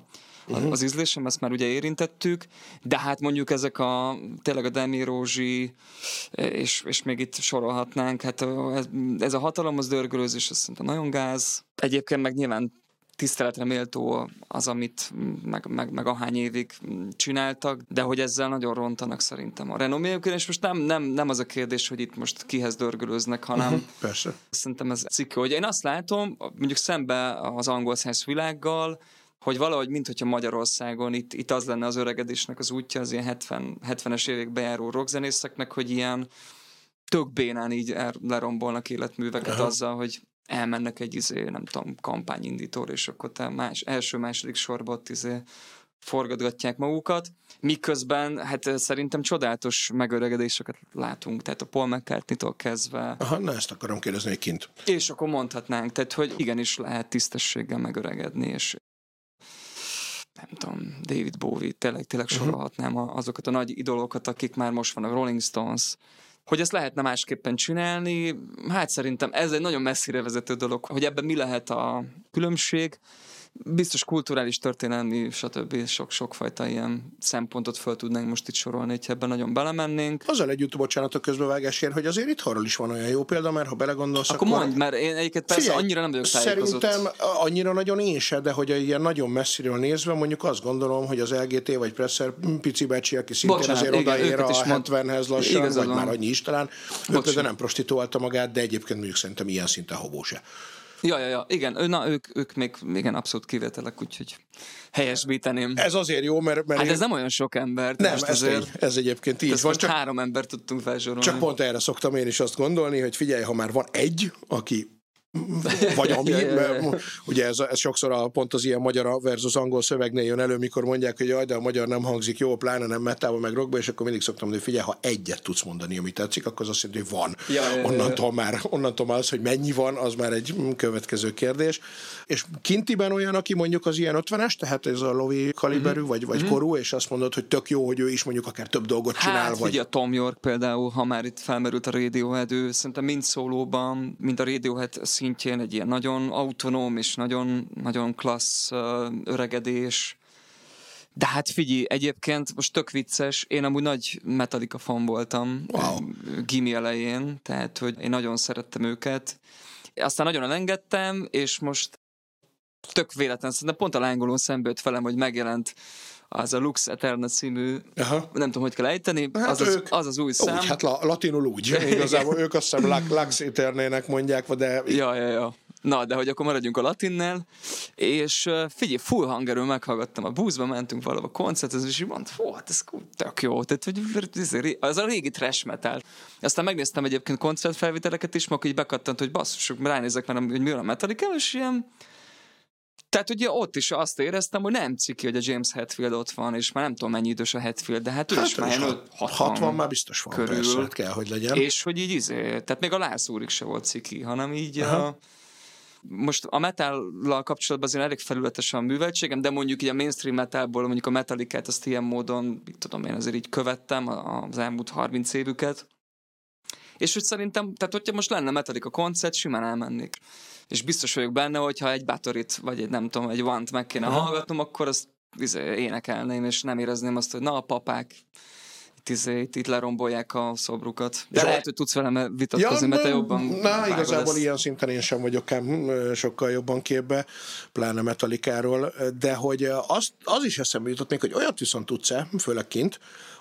uh-huh. az ízlésem, ezt már ugye érintettük, de hát mondjuk ezek a tényleg a Demi Rózsi, és, és még itt sorolhatnánk, hát ez, ez a hatalom, az dörgölőzés, ez szerintem nagyon gáz. Egyébként meg nyilván tiszteletre méltó az, amit meg, meg, meg ahány évig csináltak, de hogy ezzel nagyon rontanak szerintem a renoméjukon, és most nem, nem, nem az a kérdés, hogy itt most kihez dörgölőznek, hanem uh-huh, persze. szerintem ez cikke, hogy én azt látom, mondjuk szembe az angol száz világgal, hogy valahogy, mint hogyha Magyarországon itt, itt az lenne az öregedésnek az útja, az ilyen 70, 70-es évek bejáró rockzenészeknek, hogy ilyen tök bénán így el, lerombolnak életműveket Aha. azzal, hogy elmennek egy izé, nem tudom, kampányindítóra, és akkor te más, első-második sorba ott izé forgatgatják magukat, miközben hát szerintem csodálatos megöregedéseket látunk, tehát a Paul McCartney-tól kezdve. Aha, na ezt akarom kérdezni hogy kint. És akkor mondhatnánk, tehát hogy igenis lehet tisztességgel megöregedni, és nem tudom, David Bowie, tényleg, tényleg uh-huh. sorolhatnám azokat a nagy idolokat, akik már most vannak, Rolling Stones, hogy ezt lehetne másképpen csinálni, hát szerintem ez egy nagyon messzire vezető dolog, hogy ebben mi lehet a különbség, biztos kulturális, történelmi, stb. sok-sok fajta ilyen szempontot föl tudnánk most itt sorolni, hogyha ebben nagyon belemennénk. Azzal együtt, bocsánat a közbevágásért, hogy azért itt arról is van olyan jó példa, mert ha belegondolsz, akkor... Akkor mondj, mert én egyébként persze Figyelj, annyira nem vagyok tájékozott. Szerintem annyira nagyon én se, de hogy ilyen nagyon messziről nézve, mondjuk azt gondolom, hogy az LGT vagy Presser pici bácsi, aki szintén Bocsánat, azért igen, odaér a 70-hez lassan, Igazad vagy van. már annyi is talán, ő nem prostituálta magát, de egyébként mondjuk szerintem ilyen szinten hobó se. Ja, ja, ja, igen, na, ők, ők még igen, abszolút kivételek, úgyhogy helyesbíteném. Ez azért jó, mert... mert hát én... ez nem olyan sok ember. Nem, ez, azért, ez egyébként így van. Csak három ember tudtunk felsorolni. Csak pont erre szoktam én is azt gondolni, hogy figyelj, ha már van egy, aki vagy ami, ja, ja, ja. ugye ez, ez sokszor a, pont az ilyen magyar versus angol szövegnél jön elő, mikor mondják, hogy jaj, de a magyar nem hangzik jó, pláne nem metába, meg rockba, és akkor mindig szoktam mondani, hogy figyelj, ha egyet tudsz mondani, ami tetszik, akkor az azt jelenti, hogy van. Ja, ja, ja, onnantól, már, onnantól már az, hogy mennyi van, az már egy következő kérdés. És kintiben olyan, aki mondjuk az ilyen 50-es, tehát ez a lovi kaliberű, uh-huh. vagy, vagy uh-huh. korú, és azt mondod, hogy tök jó, hogy ő is mondjuk akár több dolgot hát, csinál. Vagy... a Tom York például, ha már itt felmerült a Radiohead, ő szerintem mind szólóban, mind a Radiohead szintjén egy ilyen nagyon autonóm és nagyon, nagyon klassz öregedés. De hát figyelj, egyébként most tök vicces, én amúgy nagy Metallica fan voltam wow. gimi elején, tehát hogy én nagyon szerettem őket. Aztán nagyon elengedtem, és most tök véletlen, szerintem pont a lángolón szembe jött velem, hogy megjelent az a Lux Eterna című, Aha. nem tudom, hogy kell ejteni, hát az, az, az az új szám. Úgy, hát la, latinul úgy, igazából ők azt hiszem Lux Eternének mondják, de... Ja, ja, ja. Na, de hogy akkor maradjunk a latinnel, és figyelj, full hangerő meghallgattam a buszba, mentünk valahova koncertezni, és így mondta, fú, hát ez tök jó, tehát hogy az a régi trash metal. Aztán megnéztem egyébként koncertfelvételeket is, akkor így bekattant, hogy basszusok, ránézek, mert hogy mi a Metallica, és ilyen tehát ugye ott is azt éreztem, hogy nem ciki, hogy a James Hetfield ott van, és már nem tudom mennyi idős a Hetfield, de hát ő hát is már 60, 60 már biztos van, körül, persze, hát kell, hogy legyen. És hogy így izé, tehát még a Lász úrik se volt ciki, hanem így Aha. a, most a metállal kapcsolatban azért elég felületes a műveltségem, de mondjuk így a mainstream metalból, mondjuk a metalikát azt ilyen módon, tudom én azért így követtem az elmúlt 30 évüket. És hogy szerintem, tehát hogyha most lenne Metallica koncert, simán elmennék. És biztos vagyok benne, hogyha egy Batorit, vagy egy nem tudom, egy Vant meg kéne Aha. hallgatnom, akkor azt izé, énekelném, és nem érezném azt, hogy na a papák, itt, izé, itt, itt lerombolják a szobrukat. De lehet, hogy tudsz velem vitatkozni, ja, mert te jobban Na, igazából ezt. ilyen szinten én sem vagyok ám sokkal jobban képbe, pláne metalikáról, de hogy az, az is eszembe jutott még, hogy olyat viszont tudsz-e, főleg kint,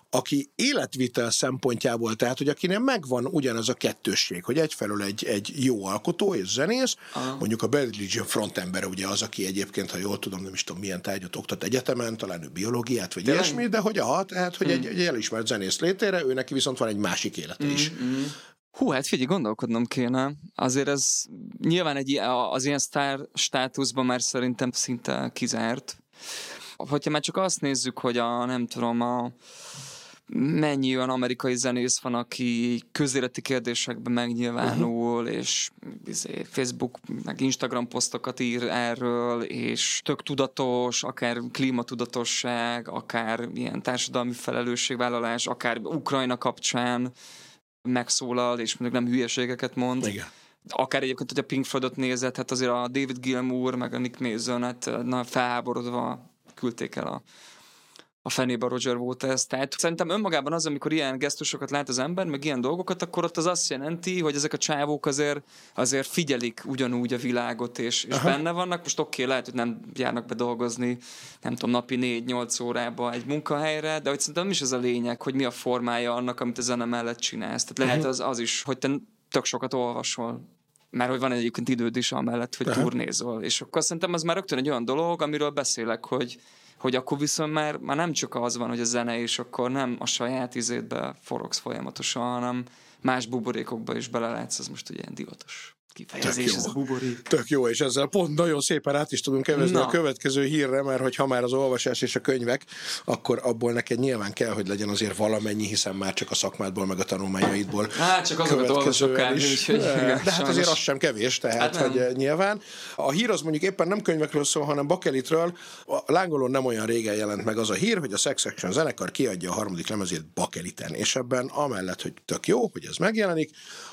aki életvitel szempontjából, tehát hogy akinek megvan ugyanaz a kettősség, hogy egyfelől egy, egy jó alkotó és zenész, Aha. mondjuk a Bad Religion frontembere ugye az, aki egyébként, ha jól tudom, nem is tudom milyen tárgyat oktat egyetemen, talán ő biológiát vagy Tényleg? ilyesmi, de hogy a, tehát hogy hmm. egy, egy elismert zenész létére, ő neki viszont van egy másik élete hmm, is. Hmm. Hú, hát figyelj, gondolkodnom kéne. Azért ez nyilván egy, az ilyen sztár státuszban már szerintem szinte kizárt. Hogyha már csak azt nézzük, hogy a, nem tudom, a mennyi olyan amerikai zenész van, aki közéleti kérdésekben megnyilvánul, uh-huh. és izé, Facebook, meg Instagram posztokat ír erről, és tök tudatos, akár klímatudatosság, akár ilyen társadalmi felelősségvállalás, akár Ukrajna kapcsán megszólal, és mondjuk nem hülyeségeket mond. Igen akár egyébként, hogy a Pink Floydot nézett, hát azért a David Gilmour, meg a Nick Mason, hát na, felháborodva küldték el a a fenébe Roger Waters. Tehát szerintem önmagában az, amikor ilyen gesztusokat lát az ember, meg ilyen dolgokat, akkor ott az azt jelenti, hogy ezek a csávók azért, azért figyelik ugyanúgy a világot, és, és benne vannak. Most oké, okay, lehet, hogy nem járnak be dolgozni, nem tudom, napi 4-8 órába egy munkahelyre, de hogy szerintem nem is ez a lényeg, hogy mi a formája annak, amit a zene mellett csinálsz. Tehát lehet uh-huh. az, az is, hogy te tök sokat olvasol, mert hogy van egyébként időd is amellett, hogy Aha. turnézol. És akkor szerintem az már rögtön egy olyan dolog, amiről beszélek, hogy hogy akkor viszont már, már nem csak az van, hogy a zene, és akkor nem a saját izétbe forogsz folyamatosan, hanem más buborékokba is belelátsz, az most ugye ilyen divatos kifejezés, ez a buborék. Tök jó, és ezzel pont nagyon szépen át is tudunk kevezni Na. a következő hírre, mert hogy ha már az olvasás és a könyvek, akkor abból neked nyilván kell, hogy legyen azért valamennyi, hiszen már csak a szakmádból, meg a tanulmányaidból Hát csak azokat olvasok el, úgyhogy igen, De hát sajnos. azért az sem kevés, tehát Hát hogy eh, nyilván. A hír az mondjuk éppen nem könyvekről szól, hanem bakelitről. A lángolón nem olyan régen jelent meg az a hír, hogy a Sex Action zenekar kiadja a harmadik lemezét bakeliten, és ebben amellett, hogy tök jó, hogy ez megjelenik,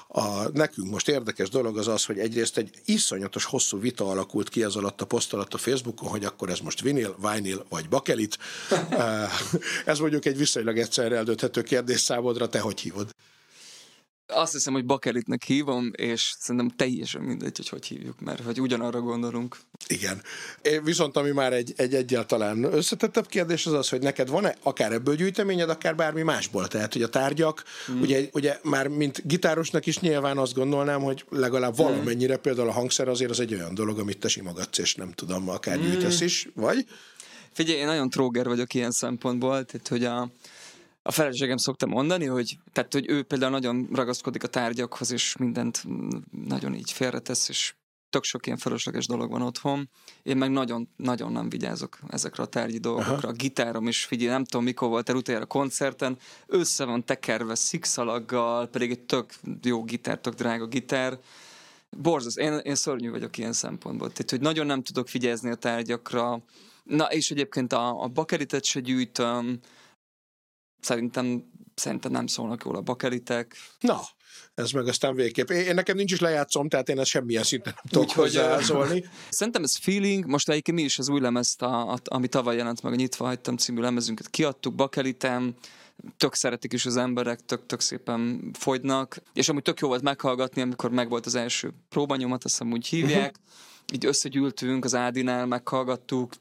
a, nekünk most érdekes dolog az az, hogy egyrészt egy iszonyatos hosszú vita alakult ki ez alatt a poszt alatt a Facebookon, hogy akkor ez most vinil, vinyl vagy bakelit. Eh, ez mondjuk egy viszonylag egyszerre eldönthető kérdés számodra, te hogy hívod? Azt hiszem, hogy bakelitnek hívom, és szerintem teljesen mindegy, hogy hogy hívjuk, mert hogy ugyanarra gondolunk. Igen. Viszont ami már egy, egy egyáltalán összetettebb kérdés az az, hogy neked van-e akár ebből gyűjteményed, akár bármi másból. Tehát, hogy a tárgyak, hmm. ugye, ugye már mint gitárosnak is nyilván azt gondolnám, hogy legalább valamennyire például a hangszer azért az egy olyan dolog, amit te simogatsz, és nem tudom, akár gyűjtesz is, vagy? Figyelj, én nagyon tróger vagyok ilyen szempontból, tehát hogy a, a feleségem szokta mondani, hogy, tehát, hogy ő például nagyon ragaszkodik a tárgyakhoz, és mindent nagyon így félretesz, és tök sok ilyen fölösleges dolog van otthon. Én meg nagyon, nagyon nem vigyázok ezekre a tárgyi dolgokra. Aha. A gitárom is, figyelj, nem tudom mikor volt el utoljára koncerten, össze van tekerve szikszalaggal, pedig egy tök jó gitár, tök drága gitár. Borzasztó. Én, én szörnyű vagyok ilyen szempontból. Tehát, hogy nagyon nem tudok figyelni a tárgyakra. Na, és egyébként a, a bakeritet se gyűjtöm. Szerintem, szerintem nem szólnak jól a bakeritek. Na, ez meg aztán végképp. Én, én nekem nincs is lejátszom, tehát én ezt semmilyen szinten nem tudok hozzászólni. Szerintem ez feeling, most egyébként mi is az új lemezt, a, a, ami tavaly jelent meg, a Nyitva hagytam című lemezünket kiadtuk, bakelitem, tök szeretik is az emberek, tök, tök szépen fogynak, és amúgy tök jó volt meghallgatni, amikor megvolt az első próbanyomat, azt hiszem úgy hívják, így összegyűltünk az Ádinál, meghallgattuk,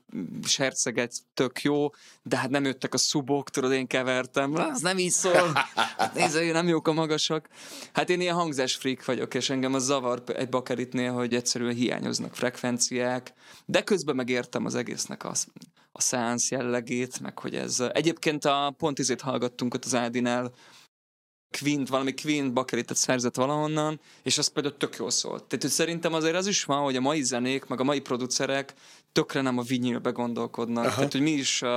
serceget, tök jó, de hát nem jöttek a szubok, tudod, én kevertem, az nem így szól, nézd, nem jók a magasak. Hát én ilyen hangzás freak vagyok, és engem az zavar egy bakeritnél, hogy egyszerűen hiányoznak frekvenciák, de közben megértem az egésznek az, a szánsz jellegét, meg hogy ez... Egyébként a pont izét hallgattunk ott az Ádinál, Queen, valami Queen bakeritet szerzett valahonnan, és az például tök jól szólt. Tehát hogy szerintem azért az is van, hogy a mai zenék, meg a mai producerek tökre nem a vinyilbe gondolkodnak. Aha. Tehát, hogy mi is uh,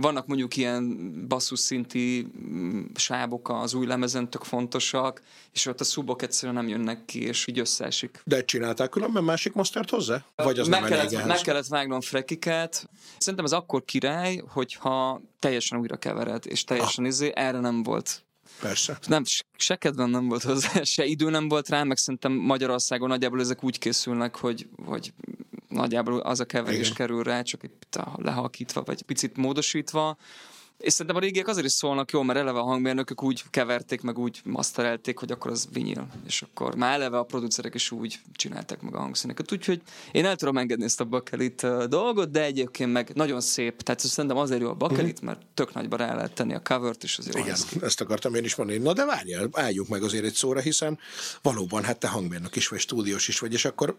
vannak mondjuk ilyen basszus szinti mm, sábok az új lemezen, tök fontosak, és ott a szubok egyszerűen nem jönnek ki, és így összeesik. De csinálták különben másik mastert hozzá? Vagy az meg nem kellett, meg kellett vágnom frekiket. Szerintem ez akkor király, hogyha teljesen újra kevered, és teljesen ah. izé, erre nem volt Persze. nem, se kedvem nem volt hozzá, se idő nem volt rá, meg szerintem Magyarországon nagyjából ezek úgy készülnek, hogy, hogy nagyjából az a keverés Igen. kerül rá, csak picit lehalkítva, vagy picit módosítva. És szerintem a régiek azért is szólnak jó, mert eleve a hangmérnökök úgy keverték, meg úgy masterelték, hogy akkor az vinyl. És akkor már eleve a producerek is úgy csinálták meg a hangszíneket. Úgyhogy én el tudom engedni ezt a bakelit dolgot, de egyébként meg nagyon szép. Tehát szerintem azért jó a bakelit, mert tök nagyba rá lehet tenni a covert, és az jó. Igen, ezt akartam én is mondani. Na de várjál, álljunk meg azért egy szóra, hiszen valóban, hát te hangmérnök is vagy, stúdiós is vagy, és akkor,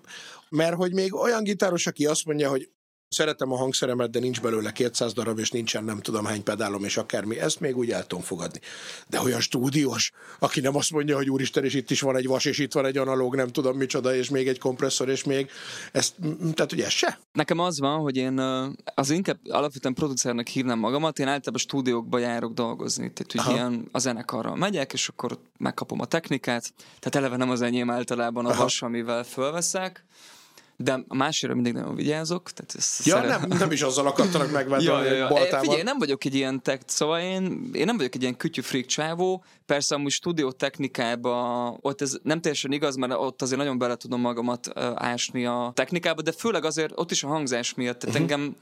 mert hogy még olyan gitáros, aki azt mondja, hogy szeretem a hangszeremet, de nincs belőle 200 darab, és nincsen nem tudom hány pedálom, és akármi, ezt még úgy el tudom fogadni. De olyan stúdiós, aki nem azt mondja, hogy úristen, és itt is van egy vas, és itt van egy analóg, nem tudom micsoda, és még egy kompresszor, és még ezt, tehát ugye ez se? Nekem az van, hogy én az inkább alapvetően producernek hívnám magamat, én általában stúdiókba járok dolgozni, tehát hogy Aha. ilyen a zenekarral megyek, és akkor megkapom a technikát, tehát eleve nem az enyém általában a Aha. vas, amivel fölveszek, de a másikra mindig nagyon vigyázok. Tehát ezt Ja, szeret- nem, nem is azzal akartanak megváltani, Ja, ja, ja. baltával. Figyelj, nem vagyok egy ilyen tech, szóval én, én nem vagyok egy ilyen kütyű freak csávó, persze amúgy stúdió technikába, ott ez nem teljesen igaz, mert ott azért nagyon bele tudom magamat ásni a technikába, de főleg azért ott is a hangzás miatt, tehát uh-huh. engem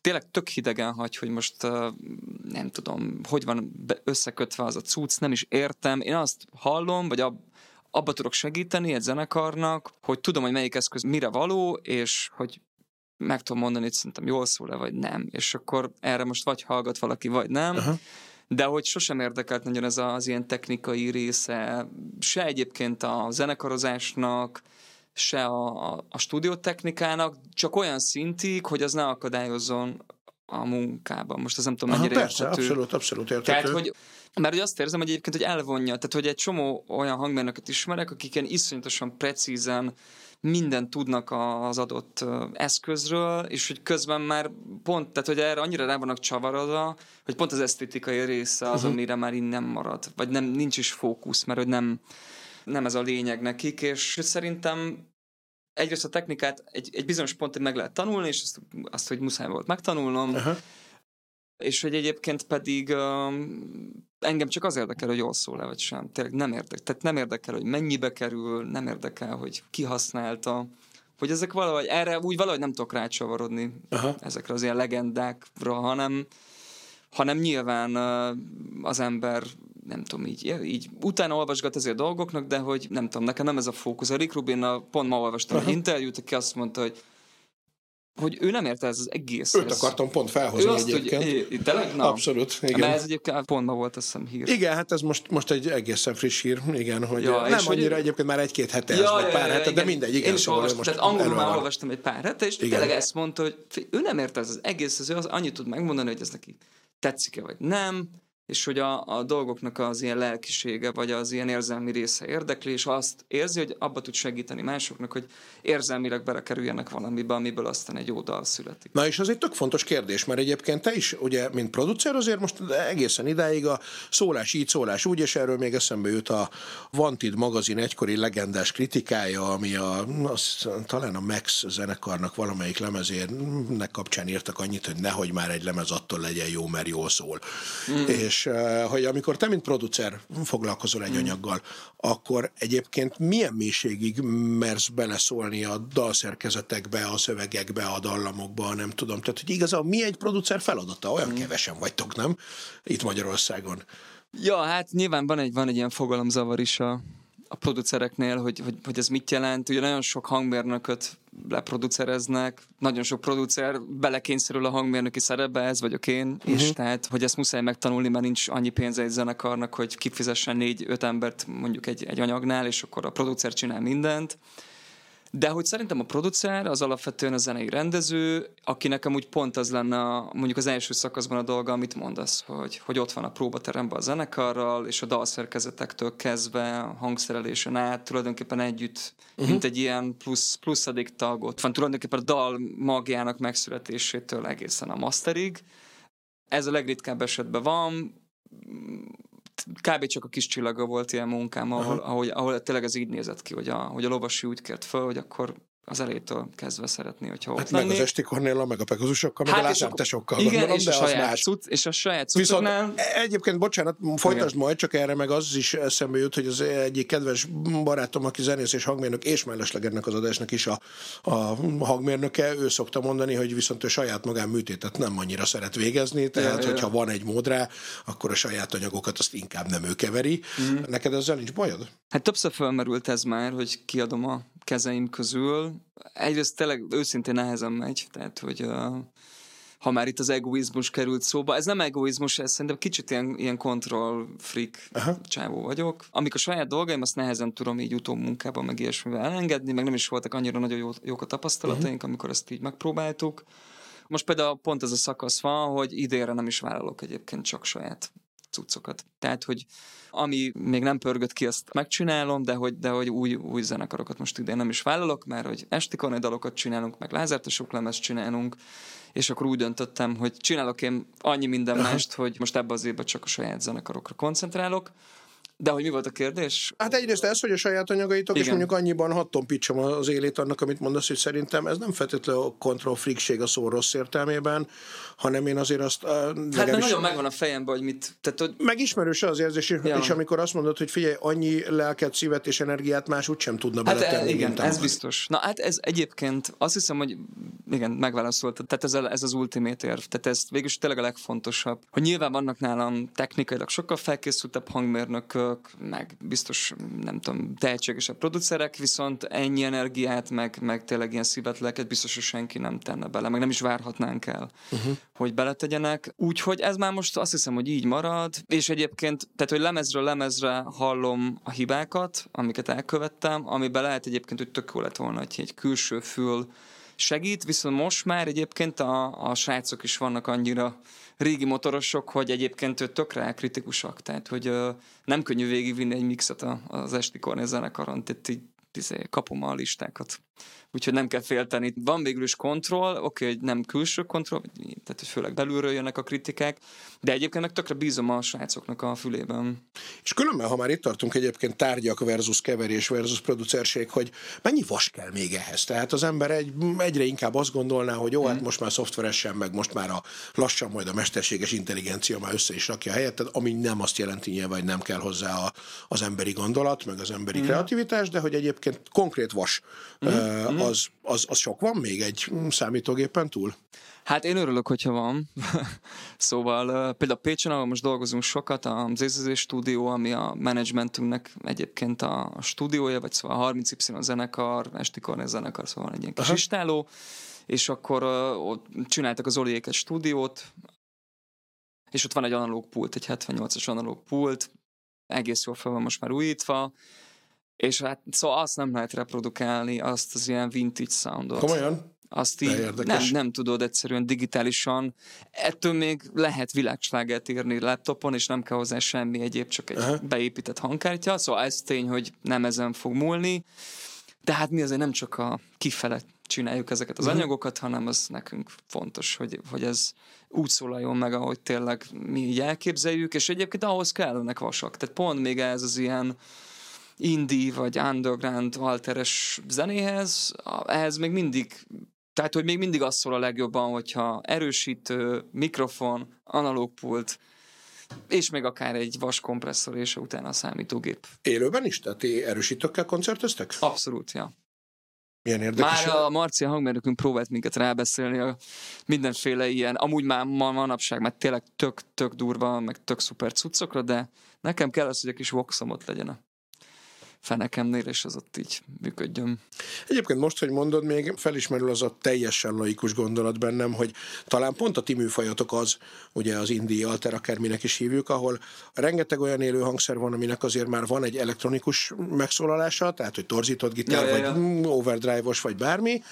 tényleg tök hidegen hagy, hogy most nem tudom, hogy van összekötve az a cucc, nem is értem. Én azt hallom, vagy ab, abba tudok segíteni egy zenekarnak, hogy tudom, hogy melyik eszköz mire való, és hogy meg tudom mondani, hogy szerintem jól szól-e, vagy nem. És akkor erre most vagy hallgat valaki, vagy nem. Aha. de hogy sosem érdekelt nagyon ez az ilyen technikai része, se egyébként a zenekarozásnak, se a, a, a stúdiótechnikának, csak olyan szintig, hogy az ne akadályozzon a munkában. Most ez nem tudom, mennyire Aha, persze, érthető. abszolút, abszolút értető. Tehát, hogy mert hogy azt érzem, hogy egyébként, hogy elvonja, tehát hogy egy csomó olyan hangmérnököt ismerek, akik ilyen iszonyatosan precízen mindent tudnak az adott eszközről, és hogy közben már pont, tehát hogy erre annyira rá vannak csavarodva, hogy pont az esztétikai része az, Mhm. amire már innen marad, vagy nem, nincs is fókusz, mert hogy nem, nem ez a lényeg nekik, és szerintem egyrészt a technikát egy, egy bizonyos pontig meg lehet tanulni, és azt, azt hogy muszáj volt megtanulnom, Aha. és hogy egyébként pedig um, engem csak az érdekel, hogy jól szól-e vagy sem. Tényleg nem érdekel. Tehát nem érdekel, hogy mennyibe kerül, nem érdekel, hogy ki használta. Hogy ezek valahogy, erre úgy valahogy nem tudok rácsavarodni Aha. ezekre az ilyen legendákra, hanem, hanem nyilván az ember nem tudom, így, így utána olvasgat ezért dolgoknak, de hogy nem tudom, nekem nem ez a fókusz. A Rick Rubin, pont ma olvastam egy Aha. interjút, aki azt mondta, hogy hogy ő nem érte ez az egész. Őt ez- akartam pont ő felhozni azt, hogy egyébként. é- tényleg? Na. Abszolút, Mert igen. ez egyébként pont ma volt, azt hiszem, hír. Igen, hát ez most, most egy egészen friss hír, igen, hogy Ja, ja, nem és hogy- annyira egyébként már egy-két hete, ja, vagy pár hete, de igen. mindegy, igen, Én is szóval ő olvastam, most tehát angolul már olvastam egy pár hete, és Igen. tényleg ezt mondta, hogy ő nem érte ez az egész, az ő az annyit tud megmondani, hogy ez neki tetszik-e vagy nem, és hogy a, a dolgoknak az ilyen lelkisége, vagy az ilyen érzelmi része érdekli, és azt érzi, hogy abba tud segíteni másoknak, hogy érzelmileg belekerüljenek valamibe, amiből aztán egy jó dal születik. Na és az egy tök fontos kérdés, mert egyébként te is, ugye, mint producer, azért most egészen idáig a szólás így, szólás úgy, és erről még eszembe jut a Wanted magazin egykori legendás kritikája, ami a, az, talán a Max zenekarnak valamelyik lemezérnek kapcsán írtak annyit, hogy nehogy már egy lemez attól legyen jó, mert jól szól. Mm. És eh, hogy amikor te, mint producer foglalkozol egy anyaggal, akkor egyébként milyen mélységig mersz beleszólni a dalszerkezetekbe, a szövegekbe, a dallamokba, nem tudom. Tehát, hogy igazából mi egy producer feladata? Olyan Mm. kevesen vagytok, nem? Itt Magyarországon. Ja, hát nyilván van egy, van egy ilyen fogalomzavar is a, a producereknél, hogy, hogy, hogy ez mit jelent. Ugye nagyon sok hangmérnököt leproducereznek, nagyon sok producer belekényszerül a hangmérnöki szerepbe, ez vagyok én uh-huh. is, tehát hogy ezt muszáj megtanulni, mert nincs annyi pénze egy zenekarnak, hogy kifizessen négy-öt embert mondjuk egy, egy anyagnál, és akkor a producer csinál mindent. De hogy szerintem a producer az alapvetően a zenei rendező, aki nekem úgy pont az lenne a, mondjuk az első szakaszban a dolga, amit mondasz, hogy, hogy ott van a próbateremben a zenekarral, és a dalszerkezetektől kezdve, a hangszerelésen át, tulajdonképpen együtt, uh-huh. mint egy ilyen plusz, pluszadik tag, ott van tulajdonképpen a dal magjának megszületésétől egészen a masterig. Ez a legritkább esetben van, kb. csak a kis csillaga volt ilyen munkám, ahol, ahol, ahol tényleg ez így nézett ki, hogy a, hogy a lovasi úgy kért föl, hogy akkor az elétől kezdve szeretné, hogyha ott Hát meg az. Esti Kornéllal, meg a Pegazusokkal, meg a és Lázártesokkal igen, gondolom, és de a, az saját más. cucc, és a saját Viszont cuccoknál... egyébként, bocsánat, folytasd Igen. majd, csak erre meg az is eszembe jut, hogy az egyik kedves barátom, aki zenész és hangmérnök, és mellesleg ennek az adásnak is a, a hangmérnöke, ő szokta mondani, hogy viszont ő saját magán műtétet nem annyira szeret végezni, tehát ja. hogyha van egy mód rá, akkor a saját anyagokat azt inkább nem ő keveri. Mhm. Neked ezzel nincs bajod? Hát többször felmerült ez már, hogy kiadom a kezeim közül. Egyrészt tényleg őszintén nehezen megy, tehát hogy uh, ha már itt az egoizmus került szóba, ez nem egoizmus, ez szerintem kicsit ilyen, ilyen control freak Aha. csávó vagyok. Amik a saját dolgaim, azt nehezen tudom így utómunkában meg ilyesmivel elengedni, meg nem is voltak annyira nagyon jó, jók a tapasztalataink, uh-huh. amikor ezt így megpróbáltuk. Most például pont ez a szakasz van, hogy idénre nem is vállalok egyébként csak saját cuccokat. Tehát, hogy ami még nem pörgött ki, azt megcsinálom, de hogy, de hogy új, új zenekarokat most idén nem is vállalok, mert hogy esti dalokat csinálunk, meg lázártosok lemezt csinálunk, és akkor úgy döntöttem, hogy csinálok én annyi minden mást, hogy most ebbe az évben csak a saját zenekarokra koncentrálok. De hogy mi volt a kérdés? Hát egyrészt ez, hogy a saját anyagaitok, és Igen. mondjuk annyiban hat tompítsam az élét annak, amit mondasz, hogy szerintem ez nem feltétlenül a control freakség a szó rossz értelmében, hanem én azért azt... Uh, Hát mert nagyon megvan a fejemben, hogy mit... Tehát, hogy Megismerős az érzés, ja. És amikor azt mondod, hogy figyelj, annyi lelket, szívet és energiát más úgysem tudna Hát beletenni, igen, ez biztos. Na hát ez egyébként azt hiszem, hogy igen, megválaszoltad. Tehát ez, a, ez az ultimate érv. Tehát ez végülis tényleg a legfontosabb. Hogy nyilván vannak nálam technikailag sokkal felkészültebb hangmérnökök, meg biztos, nem tudom, tehetségesebb producerek, viszont ennyi energiát, meg, meg tényleg ilyen szívet, lelket biztos, hogy senki nem tenne bele, meg nem is várhatnánk el, uh-huh. hogy beletegyenek. Úgyhogy ez már most azt hiszem, hogy így marad, és egyébként, tehát hogy lemezről lemezre hallom a hibákat, amiket elkövettem, amiben lehet egyébként, hogy tök jó lett volna, hogy egy külső fül segít, viszont most már egyébként a, a srácok is vannak annyira régi motorosok, hogy egyébként ő tökre kritikusak, tehát hogy ö, nem könnyű végigvinni egy mixet az esti Kornél zenekaron, tehát így izé, kapom a listákat úgyhogy nem kell félteni. Van végül is kontroll, oké, okay, hogy nem külső kontroll, tehát hogy főleg belülről jönnek a kritikák, de egyébként meg tökre bízom a srácoknak a fülében. És különben, ha már itt tartunk egyébként tárgyak versus keverés versus producerség, hogy mennyi vas kell még ehhez? Tehát az ember egy, egyre inkább azt gondolná, hogy jó, hát mhm. most már szoftveresen, meg most már a lassan majd a mesterséges intelligencia már össze is rakja a helyet, tehát ami nem azt jelenti nyilván, hogy nem kell hozzá a, az emberi gondolat, meg az emberi mm. kreativitás, de hogy egyébként konkrét vas mm. Uh, az, az, az sok van még egy számítógépen túl? Hát én örülök, hogyha van. szóval például Pécsen, ahol most dolgozunk sokat, a ZZZ stúdió, ami a managementünknek egyébként a stúdiója, vagy szóval a 30Y zenekar, Esti Kornél zenekar, szóval egy ilyen kis Aha. istáló, és akkor ott csináltak az Oliék egy stúdiót, és ott van egy analóg pult, egy 78-as analóg pult, egész jól fel van most már újítva, és hát szóval azt nem lehet reprodukálni, azt az ilyen vintage soundot. Komolyan? Azt így nem, nem tudod egyszerűen digitálisan. Ettől még lehet világslágert írni laptopon, és nem kell hozzá semmi egyéb, csak egy Aha. beépített hangkártya. Szóval ez tény, hogy nem ezen fog múlni. De hát mi azért nem csak a kifele csináljuk ezeket az uh-huh. anyagokat, hanem az nekünk fontos, hogy, hogy ez úgy szólaljon meg, ahogy tényleg mi így elképzeljük, és egyébként ahhoz kellenek vasak. Tehát pont még ez az ilyen indie vagy underground alteres zenéhez, ehhez még mindig tehát, hogy még mindig az szól a legjobban, hogyha erősítő, mikrofon, analógpult, és még akár egy vas kompresszor, és utána a számítógép. Élőben is? Tehát erősítőkkel koncerteztek? Abszolút, ja. Milyen érdekes. Már a Marcia hangmérnökünk próbált minket rábeszélni a mindenféle ilyen, amúgy már ma, manapság, mert tényleg tök, tök durva, meg tök szuper cuccokra, de nekem kell az, hogy egy kis voxomot legyen a fenekemnél, és az ott így működjön. Egyébként most, hogy mondod, még felismerül az a teljesen laikus gondolat bennem, hogy talán pont a ti műfajatok az, ugye az indie alter, akárminek is hívjuk, ahol rengeteg olyan élő hangszer van, aminek azért már van egy elektronikus megszólalása, tehát hogy torzított gitár, ja, ja, ja. vagy overdrive-os, vagy bármi,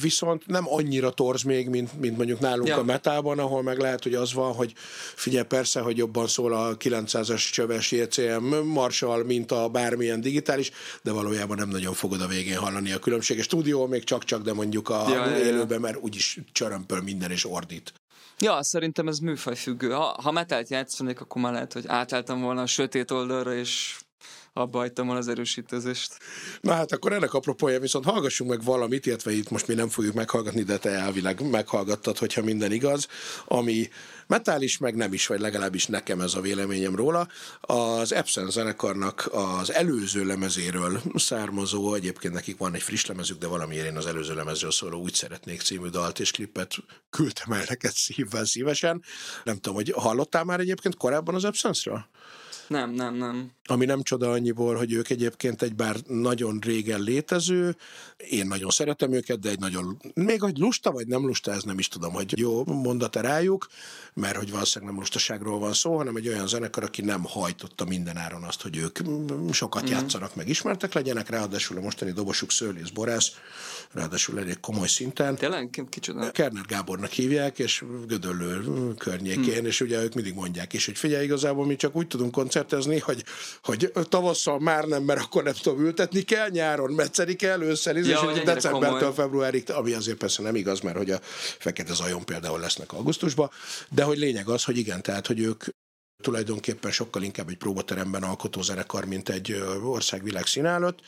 viszont nem annyira torz még, mint, mint mondjuk nálunk ja. a metában, ahol meg lehet, hogy az van, hogy figyelj, persze, hogy jobban szól a 900-as csöves JCM Marshall, mint a bármilyen digitális, is, de valójában nem nagyon fogod a végén hallani a különbséget. Stúdió még csak-csak, de mondjuk a ja, élőben, ja. mert úgyis csörömpöl minden és ordít. Ja, szerintem ez műfajfüggő. Ha, ha metált játszanék, akkor már lehet, hogy átálltam volna a sötét oldalra, és abba hagytam volna az erősítőzést. Na hát akkor ennek apropója viszont hallgassunk meg valamit, illetve itt most mi nem fogjuk meghallgatni, de te elvileg meghallgattad, hogyha minden igaz, ami metális, meg nem is, vagy legalábbis nekem ez a véleményem róla. Az Epson zenekarnak az előző lemezéről származó, egyébként nekik van egy friss lemezük, de valamiért én az előző lemezről szóló Úgy szeretnék című dalt és klipet küldtem el neked szívvel szívesen. Nem tudom, hogy hallottál már egyébként korábban az Epsonsról? Nem, nem, nem. Ami nem csoda annyiból, hogy ők egyébként egy bár nagyon régen létező, én nagyon szeretem őket, de egy nagyon, még hogy lusta vagy nem lusta, ez nem is tudom, hogy jó mondat rájuk, mert hogy valószínűleg nem lustaságról van szó, hanem egy olyan zenekar, aki nem hajtotta minden áron azt, hogy ők sokat mm. játszanak, meg ismertek legyenek, ráadásul a mostani dobosuk Szőlész Borász, ráadásul elég komoly szinten. Tényleg? Kicsoda? Kerner Gábornak hívják, és Gödöllő környékén, mm. és ugye ők mindig mondják is, hogy figyelj, igazából mi csak úgy tudunk koncertezni, hogy, hogy tavasszal már nem, mert akkor nem tudom ültetni kell, nyáron metszeni kell, ősszel, ja, és decembertől februárig, ami azért persze nem igaz, mert hogy a Fekete Zajon például lesznek augusztusban, de hogy lényeg az, hogy igen, tehát, hogy ők tulajdonképpen sokkal inkább egy próbateremben alkotó zenekar, mint egy országvilág színállat.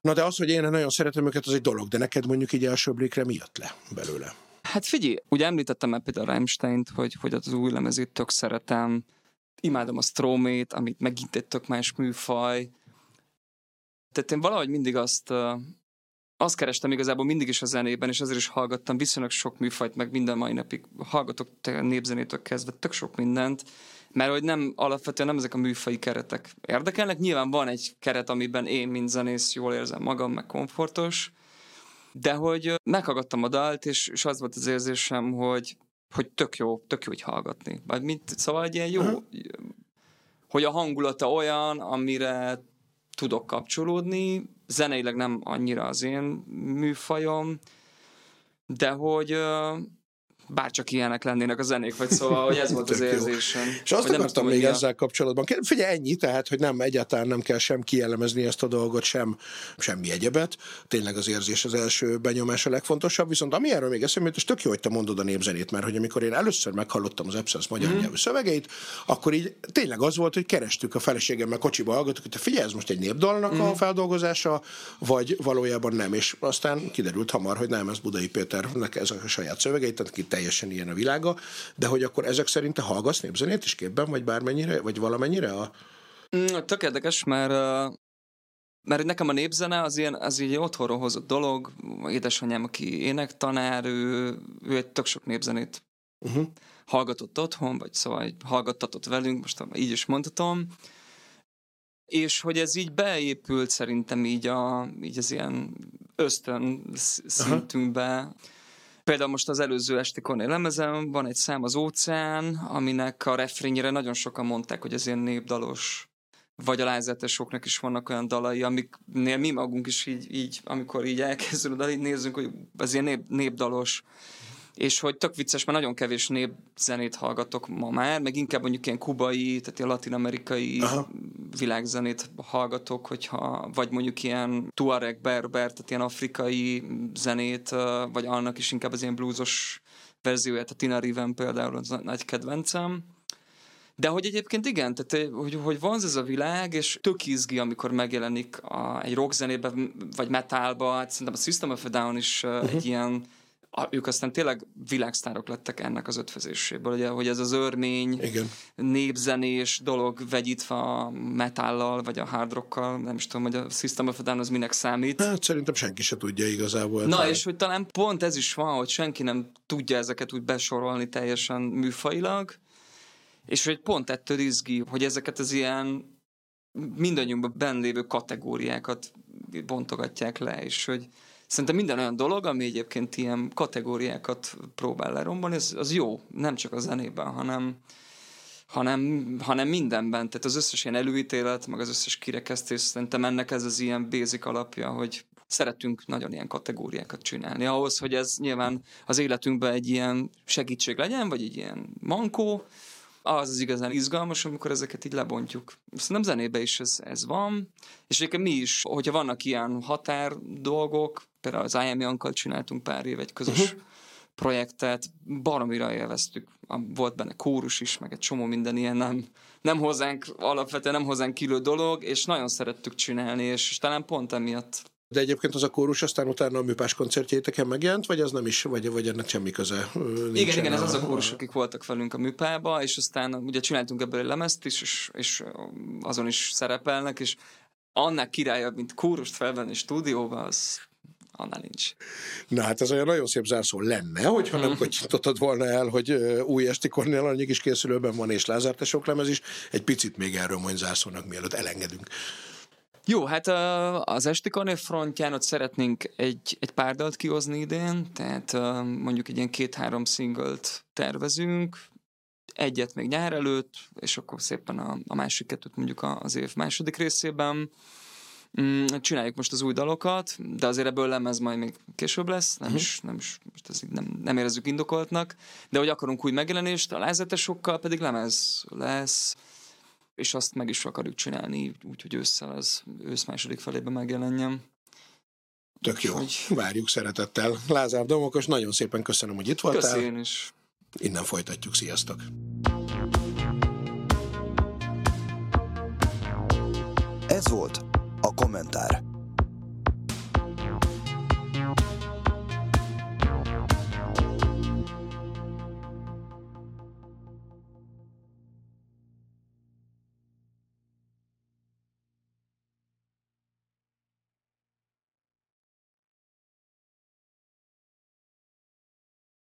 Na de az, hogy én nagyon szeretem őket, az egy dolog, de neked mondjuk így első blikre mi jött le belőle? Hát figyelj, ugye említettem már például Rammstein-t, hogy, hogy az új lemezét tök szeretem, imádom a Stromét, amit megint egy tök más műfaj. Tehát én valahogy mindig azt, azt kerestem igazából mindig is a zenében, és azért is hallgattam viszonylag sok műfajt, meg minden mai napig hallgatok népzenétől kezdve tök sok mindent, mert hogy nem, alapvetően nem ezek a műfai keretek érdekelnek. Nyilván van egy keret, amiben én, mint zenész, jól érzem magam, meg komfortos, de hogy meghallgattam a dalt, és, és az volt az érzésem, hogy, hogy tök jó, tök jó hogy hallgatni. Vagy mint, szóval egy ilyen jó, uh-huh. hogy a hangulata olyan, amire tudok kapcsolódni, zeneileg nem annyira az én műfajom, de hogy bárcsak ilyenek lennének a zenék, vagy szóval, hogy ez volt az érzésem. És azt akartam még ezzel a... kapcsolatban. Figyelj, ennyi, tehát, hogy nem egyáltalán nem kell sem kielemezni ezt a dolgot, sem semmi egyebet. Tényleg az érzés az első benyomás a legfontosabb, viszont ami erről még eszembe és tök jó, hogy te mondod a népzenét, mert hogy amikor én először meghallottam az Epsons magyar mm. nyelvű szövegeit, akkor így tényleg az volt, hogy kerestük a feleségemmel kocsiba hallgatok, hogy te figyelj, ez most egy népdalnak mm. a mhm. feldolgozása, vagy valójában nem. És aztán kiderült hamar, hogy nem, ez Budai Péternek ez a saját szövegeit, tehát teljesen ilyen a világa, de hogy akkor ezek szerint te hallgatsz népzenét is képben, vagy bármennyire, vagy valamennyire? A... Mm, tök érdekes, mert mert nekem a népzene az ilyen, az így otthonról hozott dolog. Édesanyám, aki énektanár, ő, ő egy tök sok népzenét uh-huh. hallgatott otthon, vagy szóval hallgattatott velünk, most így is mondhatom. És hogy ez így beépült szerintem így, a, így az ilyen ösztön szintünkbe. Uh-huh Például most az előző esti Cornél lemezem van egy szám az óceán, aminek a refrényére nagyon sokan mondták, hogy ez ilyen népdalos vagy a lázetesoknak is vannak olyan dalai, amiknél mi magunk is így, így amikor így elkezdődünk, de így nézzünk, hogy ez ilyen nép, népdalos és hogy tök vicces, mert nagyon kevés népzenét hallgatok ma már, meg inkább mondjuk ilyen kubai, tehát ilyen latin-amerikai világzenét hallgatok, hogyha, vagy mondjuk ilyen tuareg, berber, tehát ilyen afrikai zenét, vagy annak is inkább az ilyen bluesos verzióját, a Tina Riven például az nagy kedvencem. De hogy egyébként igen, tehát hogy, hogy van ez a világ, és tök izgi, amikor megjelenik a, egy rockzenében, vagy metalba, hát szerintem a System of a Down is uh-huh. egy ilyen ők aztán tényleg világsztárok lettek ennek az ötvözéséből, ugye, hogy ez az örmény, Igen. népzenés dolog vegyítve a metállal, vagy a hard rockkal, nem is tudom, hogy a System of a Down az minek számít. Hát szerintem senki se tudja igazából. Na, és hogy talán pont ez is van, hogy senki nem tudja ezeket úgy besorolni teljesen műfailag, és hogy pont ettől izgi, hogy ezeket az ilyen mindannyiunkban benn lévő kategóriákat bontogatják le, és hogy Szerintem minden olyan dolog, ami egyébként ilyen kategóriákat próbál lerombolni, az, az jó, nem csak a zenében, hanem, hanem, hanem mindenben. Tehát az összes ilyen előítélet, meg az összes kirekesztés, szerintem ennek ez az ilyen basic alapja, hogy szeretünk nagyon ilyen kategóriákat csinálni. Ahhoz, hogy ez nyilván az életünkben egy ilyen segítség legyen, vagy egy ilyen mankó, az az igazán izgalmas, amikor ezeket így lebontjuk. Szerintem zenébe is ez, ez van, és egyébként mi is, hogyha vannak ilyen határ dolgok, például az IM Jankkal csináltunk pár év egy közös uh-huh. projektet, baromira élveztük. Volt benne kórus is, meg egy csomó minden ilyen nem, nem hozzánk, alapvetően nem hozzánk kilő dolog, és nagyon szerettük csinálni, és, és talán pont emiatt de egyébként az a kórus aztán utána a műpás koncertjéteken megjelent, vagy az nem is, vagy, vagy ennek semmi köze? Igen, igen, ez az a kórus, akik voltak velünk a műpába, és aztán ugye csináltunk ebből egy lemezt is, és, és azon is szerepelnek, és annak királyabb, mint kórust felvenni stúdióba, az annál nincs. Na hát ez olyan nagyon szép zárszó lenne, hogyha nem kocsítottad volna el, hogy új esti Kornél anyag is készülőben van, és Lázár sok lemez is. Egy picit még erről mondj zárszónak, mielőtt elengedünk. Jó, hát az Esti Karnév frontján ott szeretnénk egy, egy pár dalt kihozni idén, tehát mondjuk egy ilyen két-három szinglt tervezünk, egyet még nyár előtt, és akkor szépen a, a másik kettőt mondjuk az év második részében. Mm, csináljuk most az új dalokat, de azért ebből lemez majd még később lesz, nem uh-huh. is, nem is most ez nem, nem érezzük indokoltnak, de hogy akarunk új megjelenést, a lázetesokkal pedig lemez lesz, és azt meg is akarjuk csinálni, úgyhogy ősszel az ősz második felében megjelenjen. Tök jó, hogy... várjuk szeretettel. Lázár Domokos, nagyon szépen köszönöm, hogy itt voltál. Köszönöm is. Innen folytatjuk, sziasztok! Ez volt a kommentár.